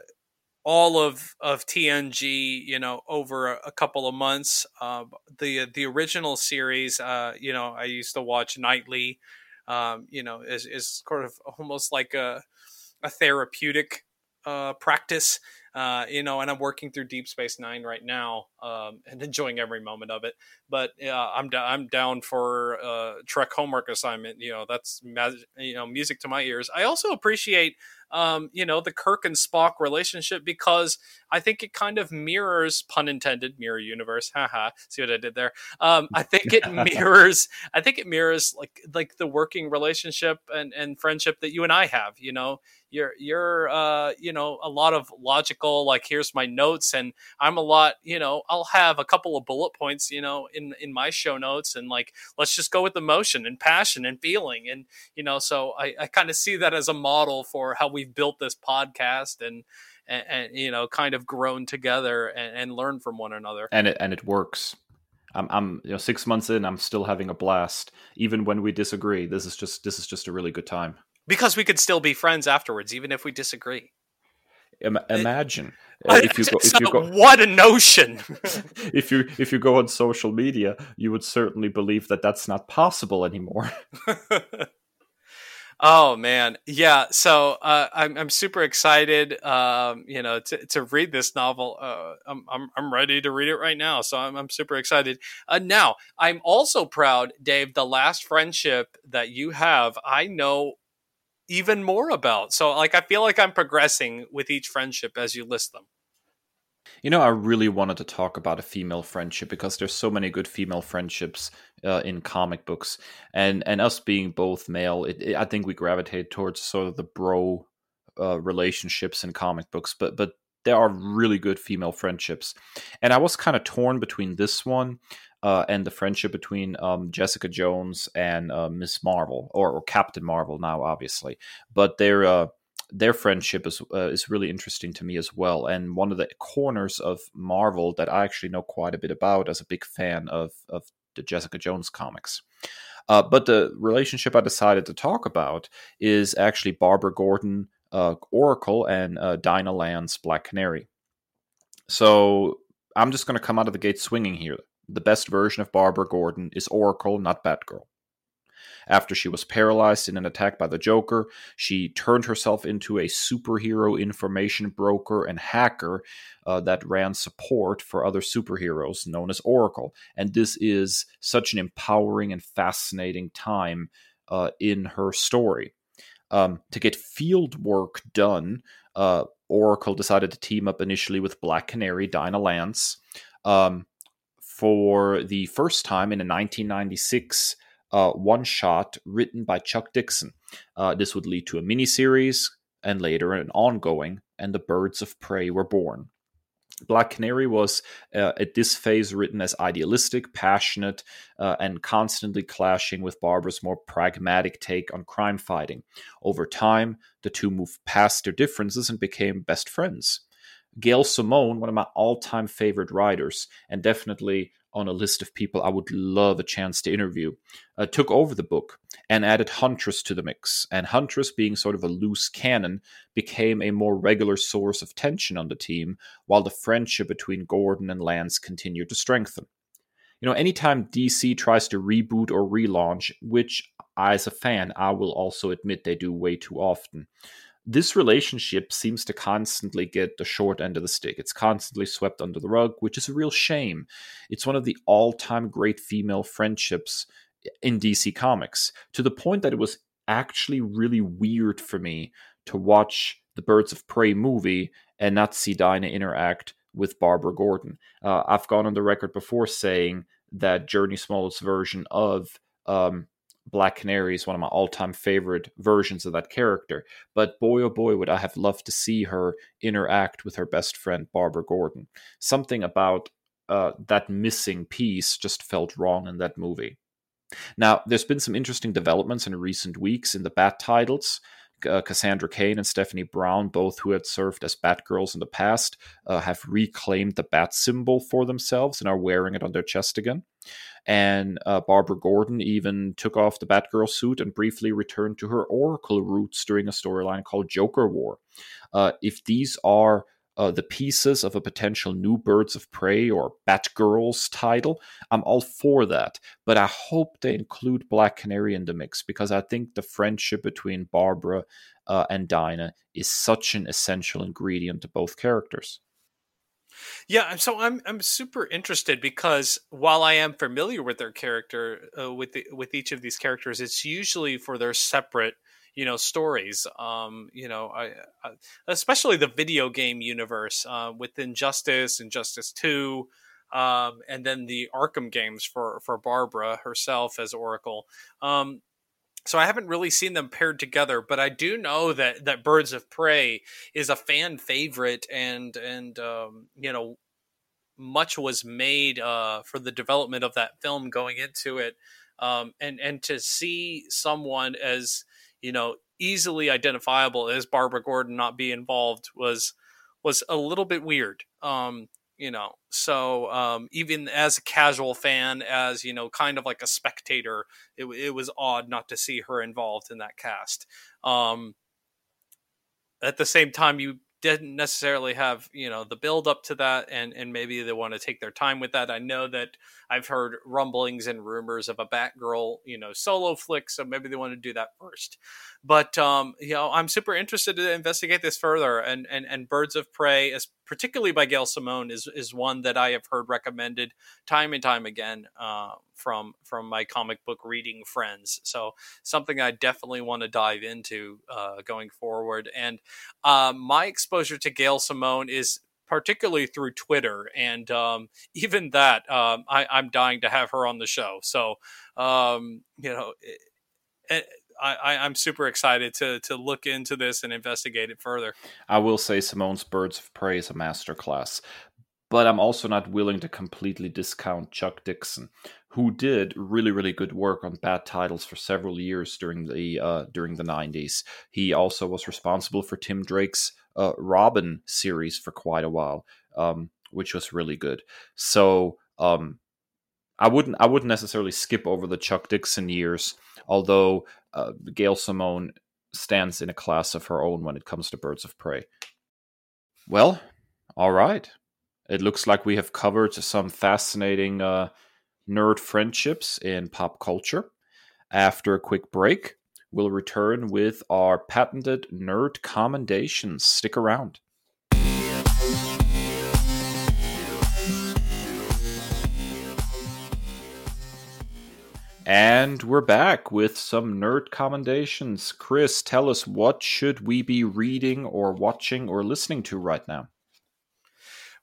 all of of TNG, you know, over a, a couple of months. Uh, the the original series, uh, you know, I used to watch nightly. Um, you know, is is sort of almost like a a therapeutic uh, practice. Uh, you know, and I'm working through Deep Space Nine right now um, and enjoying every moment of it. But I'm da- I'm down for uh, Trek homework assignment. You know, that's you know music to my ears. I also appreciate um, you know, the Kirk and Spock relationship because I think it kind of mirrors, pun intended, mirror universe. Haha. See what I did there? Um, I think it mirrors. I think it mirrors like like the working relationship and and friendship that you and I have. You know, you're you're uh, you know a lot of logical like here's my notes and I'm a lot you know I'll have a couple of bullet points you know in in my show notes and like let's just go with emotion and passion and feeling and you know so I, I kind of see that as a model for how we've built this podcast and and, and you know kind of grown together and, and learn from one another. And it and it works. I'm, I'm you know six months in i'm still having a blast. Even when we disagree this is just this is just a really good time because we could still be friends afterwards, even if we disagree. imagine uh, if you go, if you go, what a notion. if you if you go on social media, you would certainly believe that that's not possible anymore. oh man, yeah. So uh, I'm I'm super excited. Um, you know, to, to read this novel. Uh, I'm, I'm I'm ready to read it right now. So I'm I'm super excited. Uh, now I'm also proud, Dave. The last friendship that you have, I know even more about. So like I feel like I'm progressing with each friendship as you list them. You know, I really wanted to talk about a female friendship because there's so many good female friendships uh, in comic books, and and us being both male, it, it, I think we gravitate towards sort of the bro uh, relationships in comic books. But but there are really good female friendships, and I was kind of torn between this one uh, and the friendship between um, Jessica Jones and uh, Ms. Marvel, or, or, Captain Marvel now, obviously. But their uh, their friendship is uh, is really interesting to me as well. And one of the corners of Marvel that I actually know quite a bit about as a big fan of of the Jessica Jones comics. Uh, but the relationship I decided to talk about is actually Barbara Gordon, uh, Oracle, and Dinah Lance, Black Canary. So I'm just going to come out of the gate swinging here the best version of Barbara Gordon is Oracle, not Batgirl. After she was paralyzed in an attack by the Joker, she turned herself into a superhero information broker and hacker uh, that ran support for other superheroes known as Oracle. And this is such an empowering and fascinating time uh, in her story. Um, to get field work done, uh, Oracle decided to team up initially with Black Canary, Dinah Lance. Um, for the first time in a 1996 uh, one shot written by Chuck Dixon. Uh, this would lead to a miniseries and later an ongoing, and the Birds of Prey were born. Black Canary was uh, at this phase written as idealistic, passionate, uh, and constantly clashing with Barbara's more pragmatic take on crime fighting. Over time, the two moved past their differences and became best friends. Gail Simone, one of my all time favorite writers, and definitely on a list of people I would love a chance to interview, uh, took over the book and added Huntress to the mix. And Huntress, being sort of a loose cannon, became a more regular source of tension on the team, while the friendship between Gordon and Lance continued to strengthen. You know, anytime DC tries to reboot or relaunch, which I, as a fan, I will also admit they do way too often this relationship seems to constantly get the short end of the stick. It's constantly swept under the rug, which is a real shame. It's one of the all time great female friendships in DC Comics, to the point that it was actually really weird for me to watch the Birds of Prey movie and not see Dinah interact with Barbara Gordon. Uh, I've gone on the record before saying that Jurnee Smollett's version of um, Black Canary is one of my all time favorite versions of that character. But boy, oh boy, would I have loved to see her interact with her best friend, Barbara Gordon. Something about uh, that missing piece just felt wrong in that movie. Now, there's been some interesting developments in recent weeks in the Bat titles. Uh, Cassandra Cain and Stephanie Brown, both who had served as Batgirls in the past, uh, have reclaimed the Bat symbol for themselves and are wearing it on their chest again. And uh, Barbara Gordon even took off the Batgirl suit and briefly returned to her Oracle roots during a storyline called Joker War. Uh, if these are uh, the pieces of a potential new Birds of Prey or Batgirls title, I'm all for that. But I hope they include Black Canary in the mix because I think the friendship between Barbara uh, and Dinah is such an essential ingredient to both characters. Yeah, so I'm I'm super interested because while I am familiar with their character, uh, with the, with each of these characters, it's usually for their separate you know stories um you know I, I especially the video game universe uh, with injustice injustice 2 um and then the arkham games for for barbara herself as oracle. Um so I haven't really seen them paired together, but I do know that that Birds of Prey is a fan favorite, and and um, you know much was made uh, for the development of that film going into it, um, and and to see someone as you know easily identifiable as Barbara Gordon not be involved was was a little bit weird. Um, you know so um, even as a casual fan as you know kind of like a spectator it, it was odd not to see her involved in that cast um, at the same time you didn't necessarily have you know the build up to that and and maybe they want to take their time with that. I know that i've heard rumblings and rumors of a batgirl you know solo flick so maybe they want to do that first but um you know i'm super interested to investigate this further and and and birds of prey is particularly by gail simone is is one that i have heard recommended time and time again uh, from from my comic book reading friends. So something I definitely want to dive into uh, going forward. And uh, my exposure to Gail Simone is particularly through Twitter, and um, even that um, I, am dying to have her on the show. So um, you know. It, it, I, am super excited to to look into this and investigate it further. I will say Simone's Birds of Prey is a masterclass, but I'm also not willing to completely discount Chuck Dixon who did really really good work on Bat titles for several years during the uh, during the 90s. He also was responsible for Tim Drake's uh, Robin series for quite a while, um, which was really good. So um, I wouldn't I wouldn't necessarily skip over the Chuck Dixon years, although uh, Gail Simone stands in a class of her own when it comes to Birds of Prey. Well, all right. It looks like we have covered some fascinating uh, nerd friendships in pop culture. After a quick break, we'll return with our patented nerd commendations. Stick around. And we're back with some nerd commendations. Kris, tell us what should we be reading or watching or listening to right now?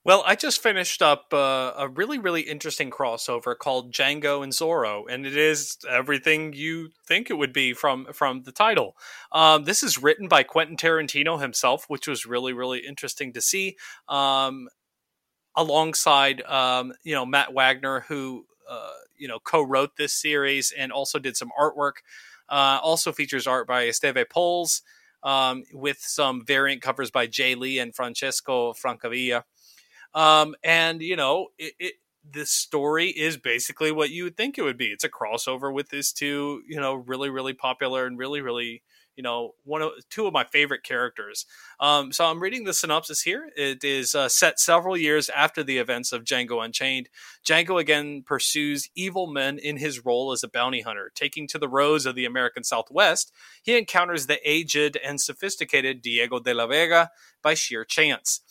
Well, I just finished up uh, a really, really interesting crossover called Django and Zorro, and it is everything you think it would be from from the title. Um, this is written by Quentin Tarantino himself, which was really, really interesting to see. Um, alongside, um, you know, Matt Wagner, who uh, you know co-wrote this series and also did some artwork. Uh, also features art by Esteve Polls Um, with some variant covers by Jay Lee and Francesco Francavilla. Um, and you know, it, it the story is basically what you would think it would be. It's a crossover with these two, you know, really, really popular and really, really, you know, one of two of my favorite characters. Um, so I'm reading the synopsis here. It is uh, set several years after the events of Django Unchained. Django again pursues evil men in his role as a bounty hunter. Taking to the roads of the American Southwest, he encounters the aged and sophisticated Diego de la Vega by sheer chance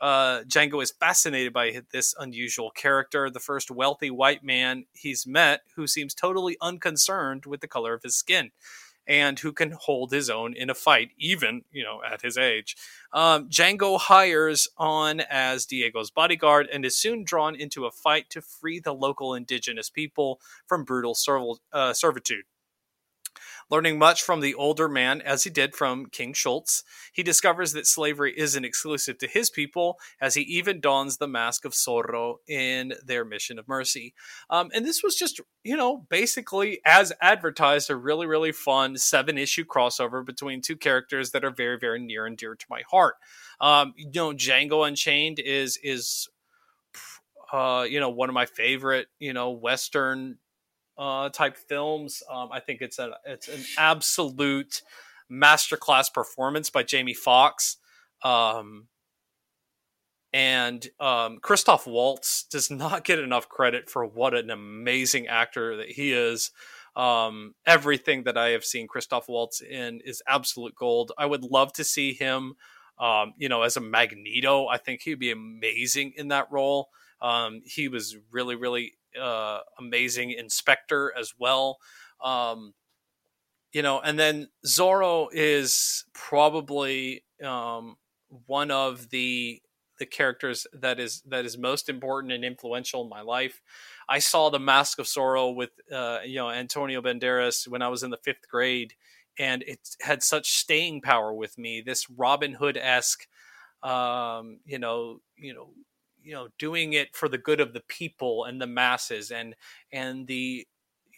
uh, Django is fascinated by this unusual character, the first wealthy white man he's met who seems totally unconcerned with the color of his skin and who can hold his own in a fight, even, you know, at his age. Um, Django hires on as Diego's bodyguard and is soon drawn into a fight to free the local indigenous people from brutal uh, servitude. Learning much from the older man, as he did from King Schultz, he discovers that slavery isn't exclusive to his people, as he even dons the mask of Zorro in their mission of mercy. Um, and this was just, you know, basically as advertised, a really, really fun seven issue crossover between two characters that are very, very near and dear to my heart. Um, you know, Django Unchained is is uh, you know, one of my favorite, you know, Western uh, type films. Um, I think it's a it's an absolute masterclass performance by Jamie Foxx, Um, and um, Christoph Waltz does not get enough credit for what an amazing actor that he is. Um, everything that I have seen Christoph Waltz in is absolute gold. I would love to see him, um, you know, as a Magneto. I think he'd be amazing in that role. Um, he was really, really uh, amazing inspector as well. Um, you know, and then Zorro is probably um, one of the the characters that is that is most important and influential in my life. I saw The Mask of Zorro with uh, you know Antonio Banderas when I was in the fifth grade, and it had such staying power with me. This Robin Hood esque, um, you know, you know, you know, doing it for the good of the people and the masses, and and the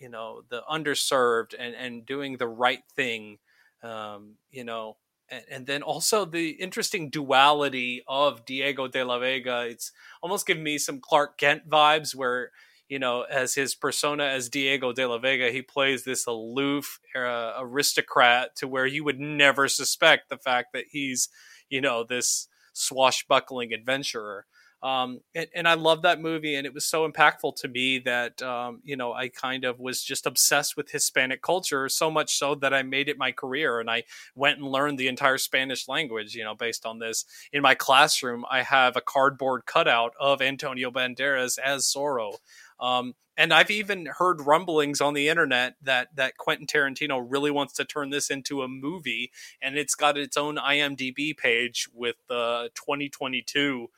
you know the underserved, and and doing the right thing. Um, you know, and, and, then also the interesting duality of Diego de la Vega. It's almost giving me some Clark Kent vibes, where you know, as his persona as Diego de la Vega, he plays this aloof uh, aristocrat to where you would never suspect the fact that he's, you know, this swashbuckling adventurer. Um, and, and, I love that movie, and it was so impactful to me that um, you know I kind of was just obsessed with Hispanic culture, so much so that I made it my career, and I went and learned the entire Spanish language, you know, based on this. In my classroom, I have a cardboard cutout of Antonio Banderas as Zorro. Um, and I've even heard rumblings on the internet that that Quentin Tarantino really wants to turn this into a movie, and it's got its own IMDb page with uh, 2022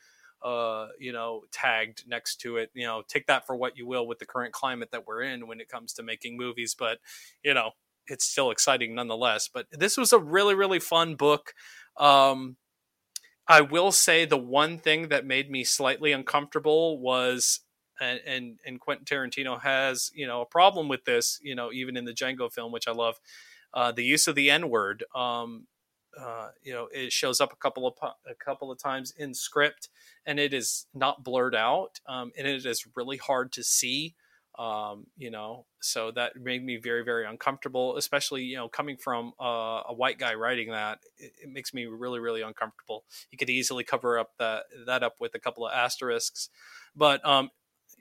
uh, you know, tagged next to it. You know, take that for what you will with the current climate that we're in when it comes to making movies, but you know, it's still exciting nonetheless. But this was a really, really fun book. Um, I will say the one thing that made me slightly uncomfortable was, and, and and Quentin Tarantino has you know a problem with this, you know, even in the Django film, which I love, uh, the use of the N word. Um, uh, you know, it shows up a couple of a couple of times in script, and it is not blurred out, um, and it is really hard to see. Um, you know, so that made me very very uncomfortable, especially you know coming from uh, a white guy writing that. It, it, makes me really really uncomfortable. You could easily cover up that that up with a couple of asterisks, but um,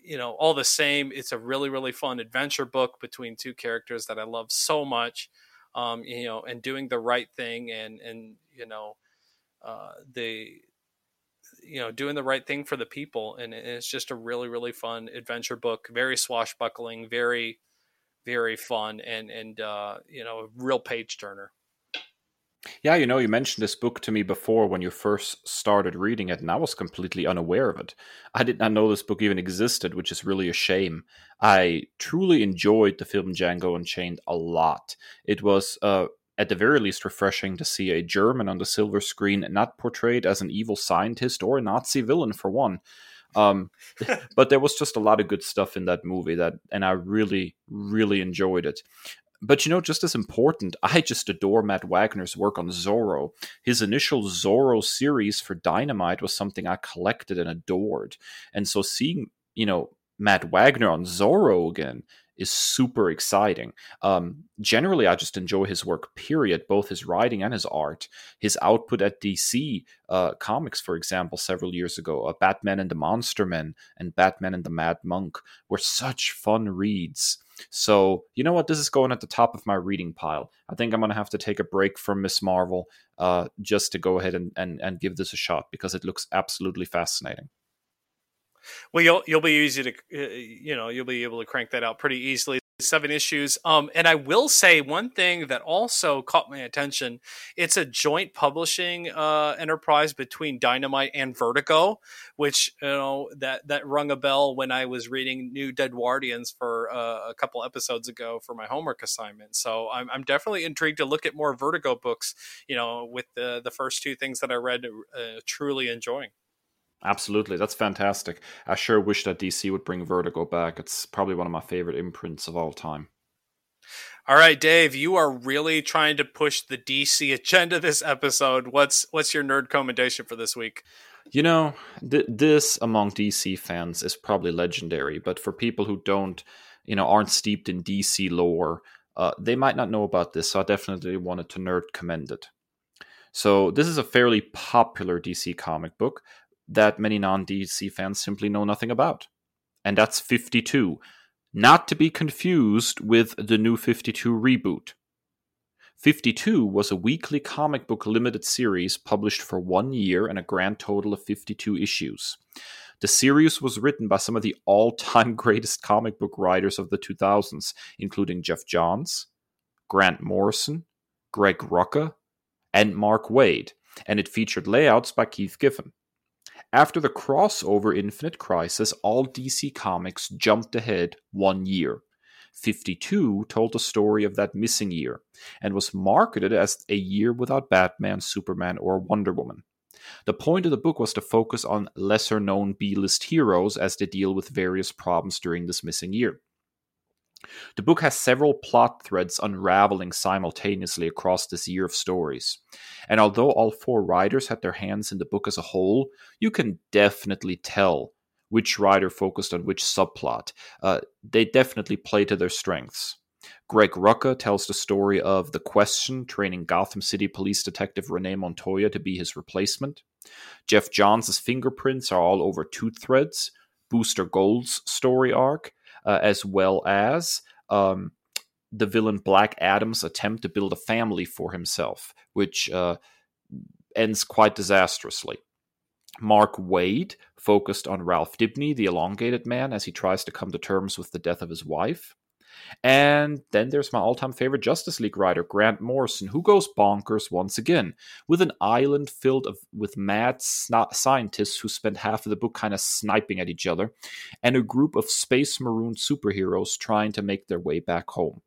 you know, all the same, it's a really really fun adventure book between two characters that I love so much um, you know, and doing the right thing and and you know, uh, the you know doing the right thing for the people. And it's just a really really fun adventure book very swashbuckling very very fun and and uh, you know a real page turner yeah, you know, you mentioned this book to me before when you first started reading it, and I was completely unaware of it. I did not know this book even existed, which is really a shame. I truly enjoyed the film Django Unchained a lot. It was, uh, at the very least, refreshing to see a German on the silver screen not portrayed as an evil scientist or a Nazi villain, for one. Um, but there was just a lot of good stuff in that movie that, and I really, really enjoyed it. But you know, just as important, I just adore Matt Wagner's work on Zorro. His initial Zorro series for Dynamite was something I collected and adored. And so seeing, you know, Matt Wagner on Zorro again is super exciting. Um, generally, I just enjoy his work, period, both his writing and his art. His output at DC uh, Comics, for example, several years ago, uh, Batman and the Monster Men and Batman and the Mad Monk were such fun reads. So, you know what? This is going at the top of my reading pile. I think I'm going to have to take a break from Ms. Marvel uh, just to go ahead and, and, and give this a shot because it looks absolutely fascinating. Well, you'll you'll be easy to uh, you know you'll be able to crank that out pretty easily seven issues. Um, and I will say one thing that also caught my attention. It's a joint publishing uh, enterprise between Dynamite and Vertigo, which you know that that rung a bell when I was reading New Deadwardians for uh, a couple episodes ago for my homework assignment. So I'm, I'm definitely intrigued to look at more Vertigo books. You know, with the the first two things that I read, uh, truly enjoying. Absolutely, that's fantastic. I sure wish that DC would bring Vertigo back. It's probably one of my favorite imprints of all time. All right, Dave, you are really trying to push the DC agenda this episode. What's what's your nerd commendation for this week? You know, th- this among DC fans is probably legendary, but for people who don't, you know, aren't steeped in DC lore, uh, they might not know about this. So I definitely wanted to nerd commend it. So this is a fairly popular DC comic book that many non DC fans simply know nothing about. And that's 52, not to be confused with the new 52 reboot. 52 was a weekly comic book limited series published for one year and a grand total of 52 issues. The series was written by some of the all time greatest comic book writers of the 2000s, including Geoff Johns, Grant Morrison, Greg Rucka, and Mark Waid, and it featured layouts by Keith Giffen. After the crossover Infinite Crisis, all DC Comics jumped ahead one year. 52 told the story of that missing year and was marketed as a year without Batman, Superman, or Wonder Woman. The point of the book was to focus on lesser known B list heroes as they deal with various problems during this missing year. The book has several plot threads unraveling simultaneously across this year of stories. And although all four writers had their hands in the book as a whole, you can definitely tell which writer focused on which subplot. Uh, they definitely play to their strengths. Greg Rucka tells the story of The Question, training Gotham City police detective Renee Montoya to be his replacement. Geoff Johns' fingerprints are all over two Threads, Booster Gold's story arc, uh, as well as um, the villain Black Adam's attempt to build a family for himself, which uh, ends quite disastrously. Mark Waid focused on Ralph Dibny, the elongated man, as he tries to come to terms with the death of his wife. And then there's my all time favorite Justice League writer, Grant Morrison, who goes bonkers once again with an island filled of, with mad sna- scientists who spend half of the book kind of sniping at each other, and a group of space maroon superheroes trying to make their way back home.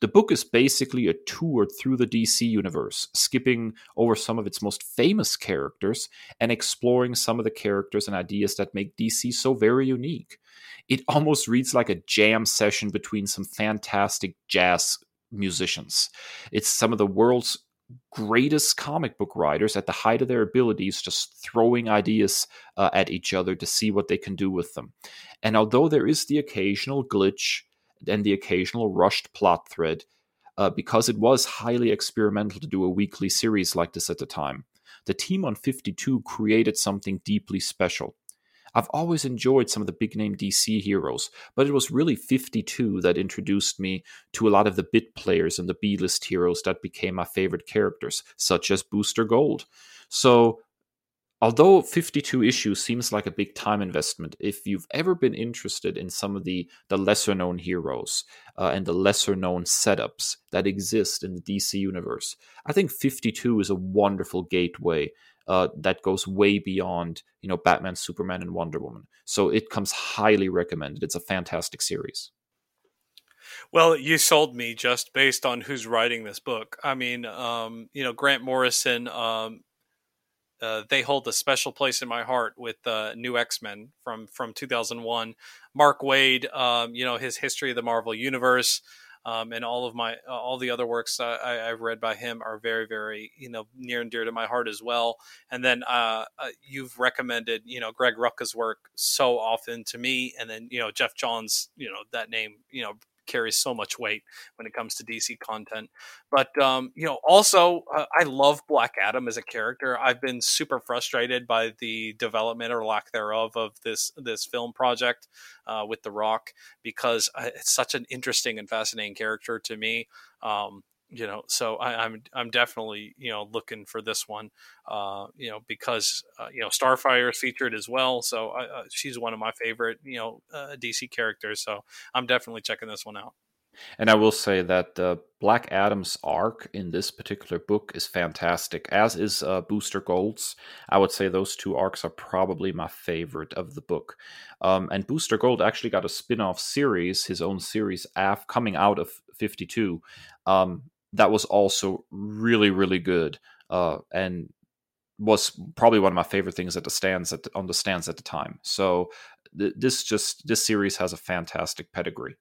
The book is basically a tour through the DC universe, skipping over some of its most famous characters and exploring some of the characters and ideas that make DC so very unique. It almost reads like a jam session between some fantastic jazz musicians. It's some of the world's greatest comic book writers at the height of their abilities just throwing ideas uh, at each other to see what they can do with them. And although there is the occasional glitch and the occasional rushed plot thread, uh, because it was highly experimental to do a weekly series like this at the time. The team on 52 created something deeply special. I've always enjoyed some of the big name DC heroes, but it was really 52 that introduced me to a lot of the bit players and the B list heroes that became my favorite characters, such as Booster Gold. So although 52 issues seems like a big time investment if you've ever been interested in some of the the lesser known heroes uh, and the lesser known setups that exist in the dc universe i think 52 is a wonderful gateway uh, that goes way beyond you know batman superman and wonder woman. So it comes highly recommended. It's a fantastic series. Well, you sold me just based on who's writing this book. I mean, um, you know, Grant Morrison, um, uh, they hold a special place in my heart with uh, New X Men from from 2001. Mark Waid, um, you know his history of the Marvel Universe, um, and all of my uh, all the other works I, have read by him are very very you know near and dear to my heart as well. And then uh, uh, you've recommended you know Greg Rucka's work so often to me, and then you know Geoff Johns, you know that name you know carries so much weight when it comes to DC content. But um, you know, also uh, I love Black Adam as a character. I've been super frustrated by the development or lack thereof of this this film project uh, with The Rock because uh, it's such an interesting and fascinating character to me. Um, you know so I, am I'm, I'm definitely you know looking for this one uh you know because uh, you know starfire is featured as well so I, uh, she's one of my favorite you know uh, dc characters so i'm definitely checking this one out and I will say that uh, Black Adam's arc in this particular book is fantastic, as is uh, Booster Gold's. I would say those two arcs are probably my favorite of the book. Um, and Booster Gold actually got a spin off series, his own series, af- coming out of 52. Um, that was also really really good uh, and was probably one of my favorite things at the stands at the, on the stands at the time. So th- this just this series has a fantastic pedigree.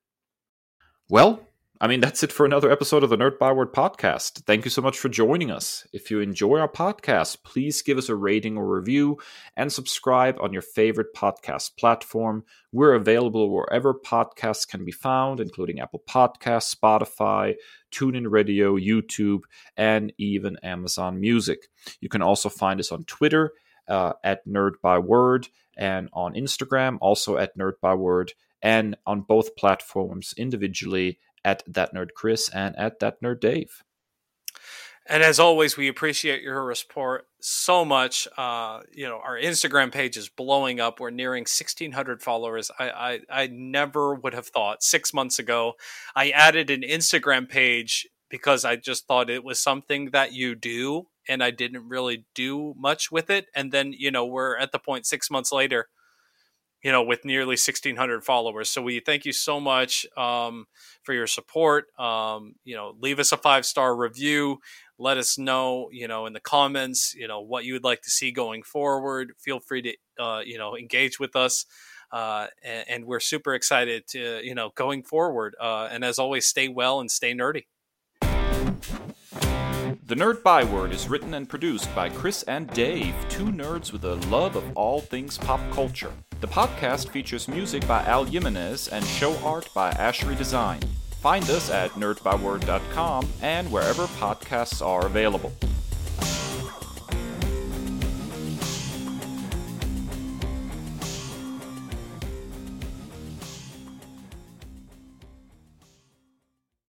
Well, I mean, that's it for another episode of the Nerd Byword podcast. Thank you so much for joining us. If you enjoy our podcast, please give us a rating or review and subscribe on your favorite podcast platform. We're available wherever podcasts can be found, including Apple Podcasts, Spotify, TuneIn Radio, YouTube, and even Amazon Music. You can also find us on Twitter uh, at Nerd Byword and on Instagram, also at Nerd Byword, and on both platforms individually at that nerd Kris and at that nerd Dave. And as always, we appreciate your support so much. Uh, you know, our Instagram page is blowing up. We're nearing 1,600 followers. I, I, I never would have thought six months ago. I added an Instagram page because I just thought it was something that you do and I didn't really do much with it. And then, you know, we're at the point six months later, you know, with nearly 1,600 followers. So we thank you so much um, for your support. Um, you know, leave us a five star review. Let us know, you know, in the comments, you know, what you would like to see going forward. Feel free to, uh, you know, engage with us. Uh, and, and, we're super excited to, you know, going forward. Uh, and as always, stay well and stay nerdy. The Nerd Byword is written and produced by Kris and Dave, two nerds with a love of all things pop culture. The podcast features music by Al Jimenez and show art by Ashery Design. Find us at nerdbyword.com and wherever podcasts are available.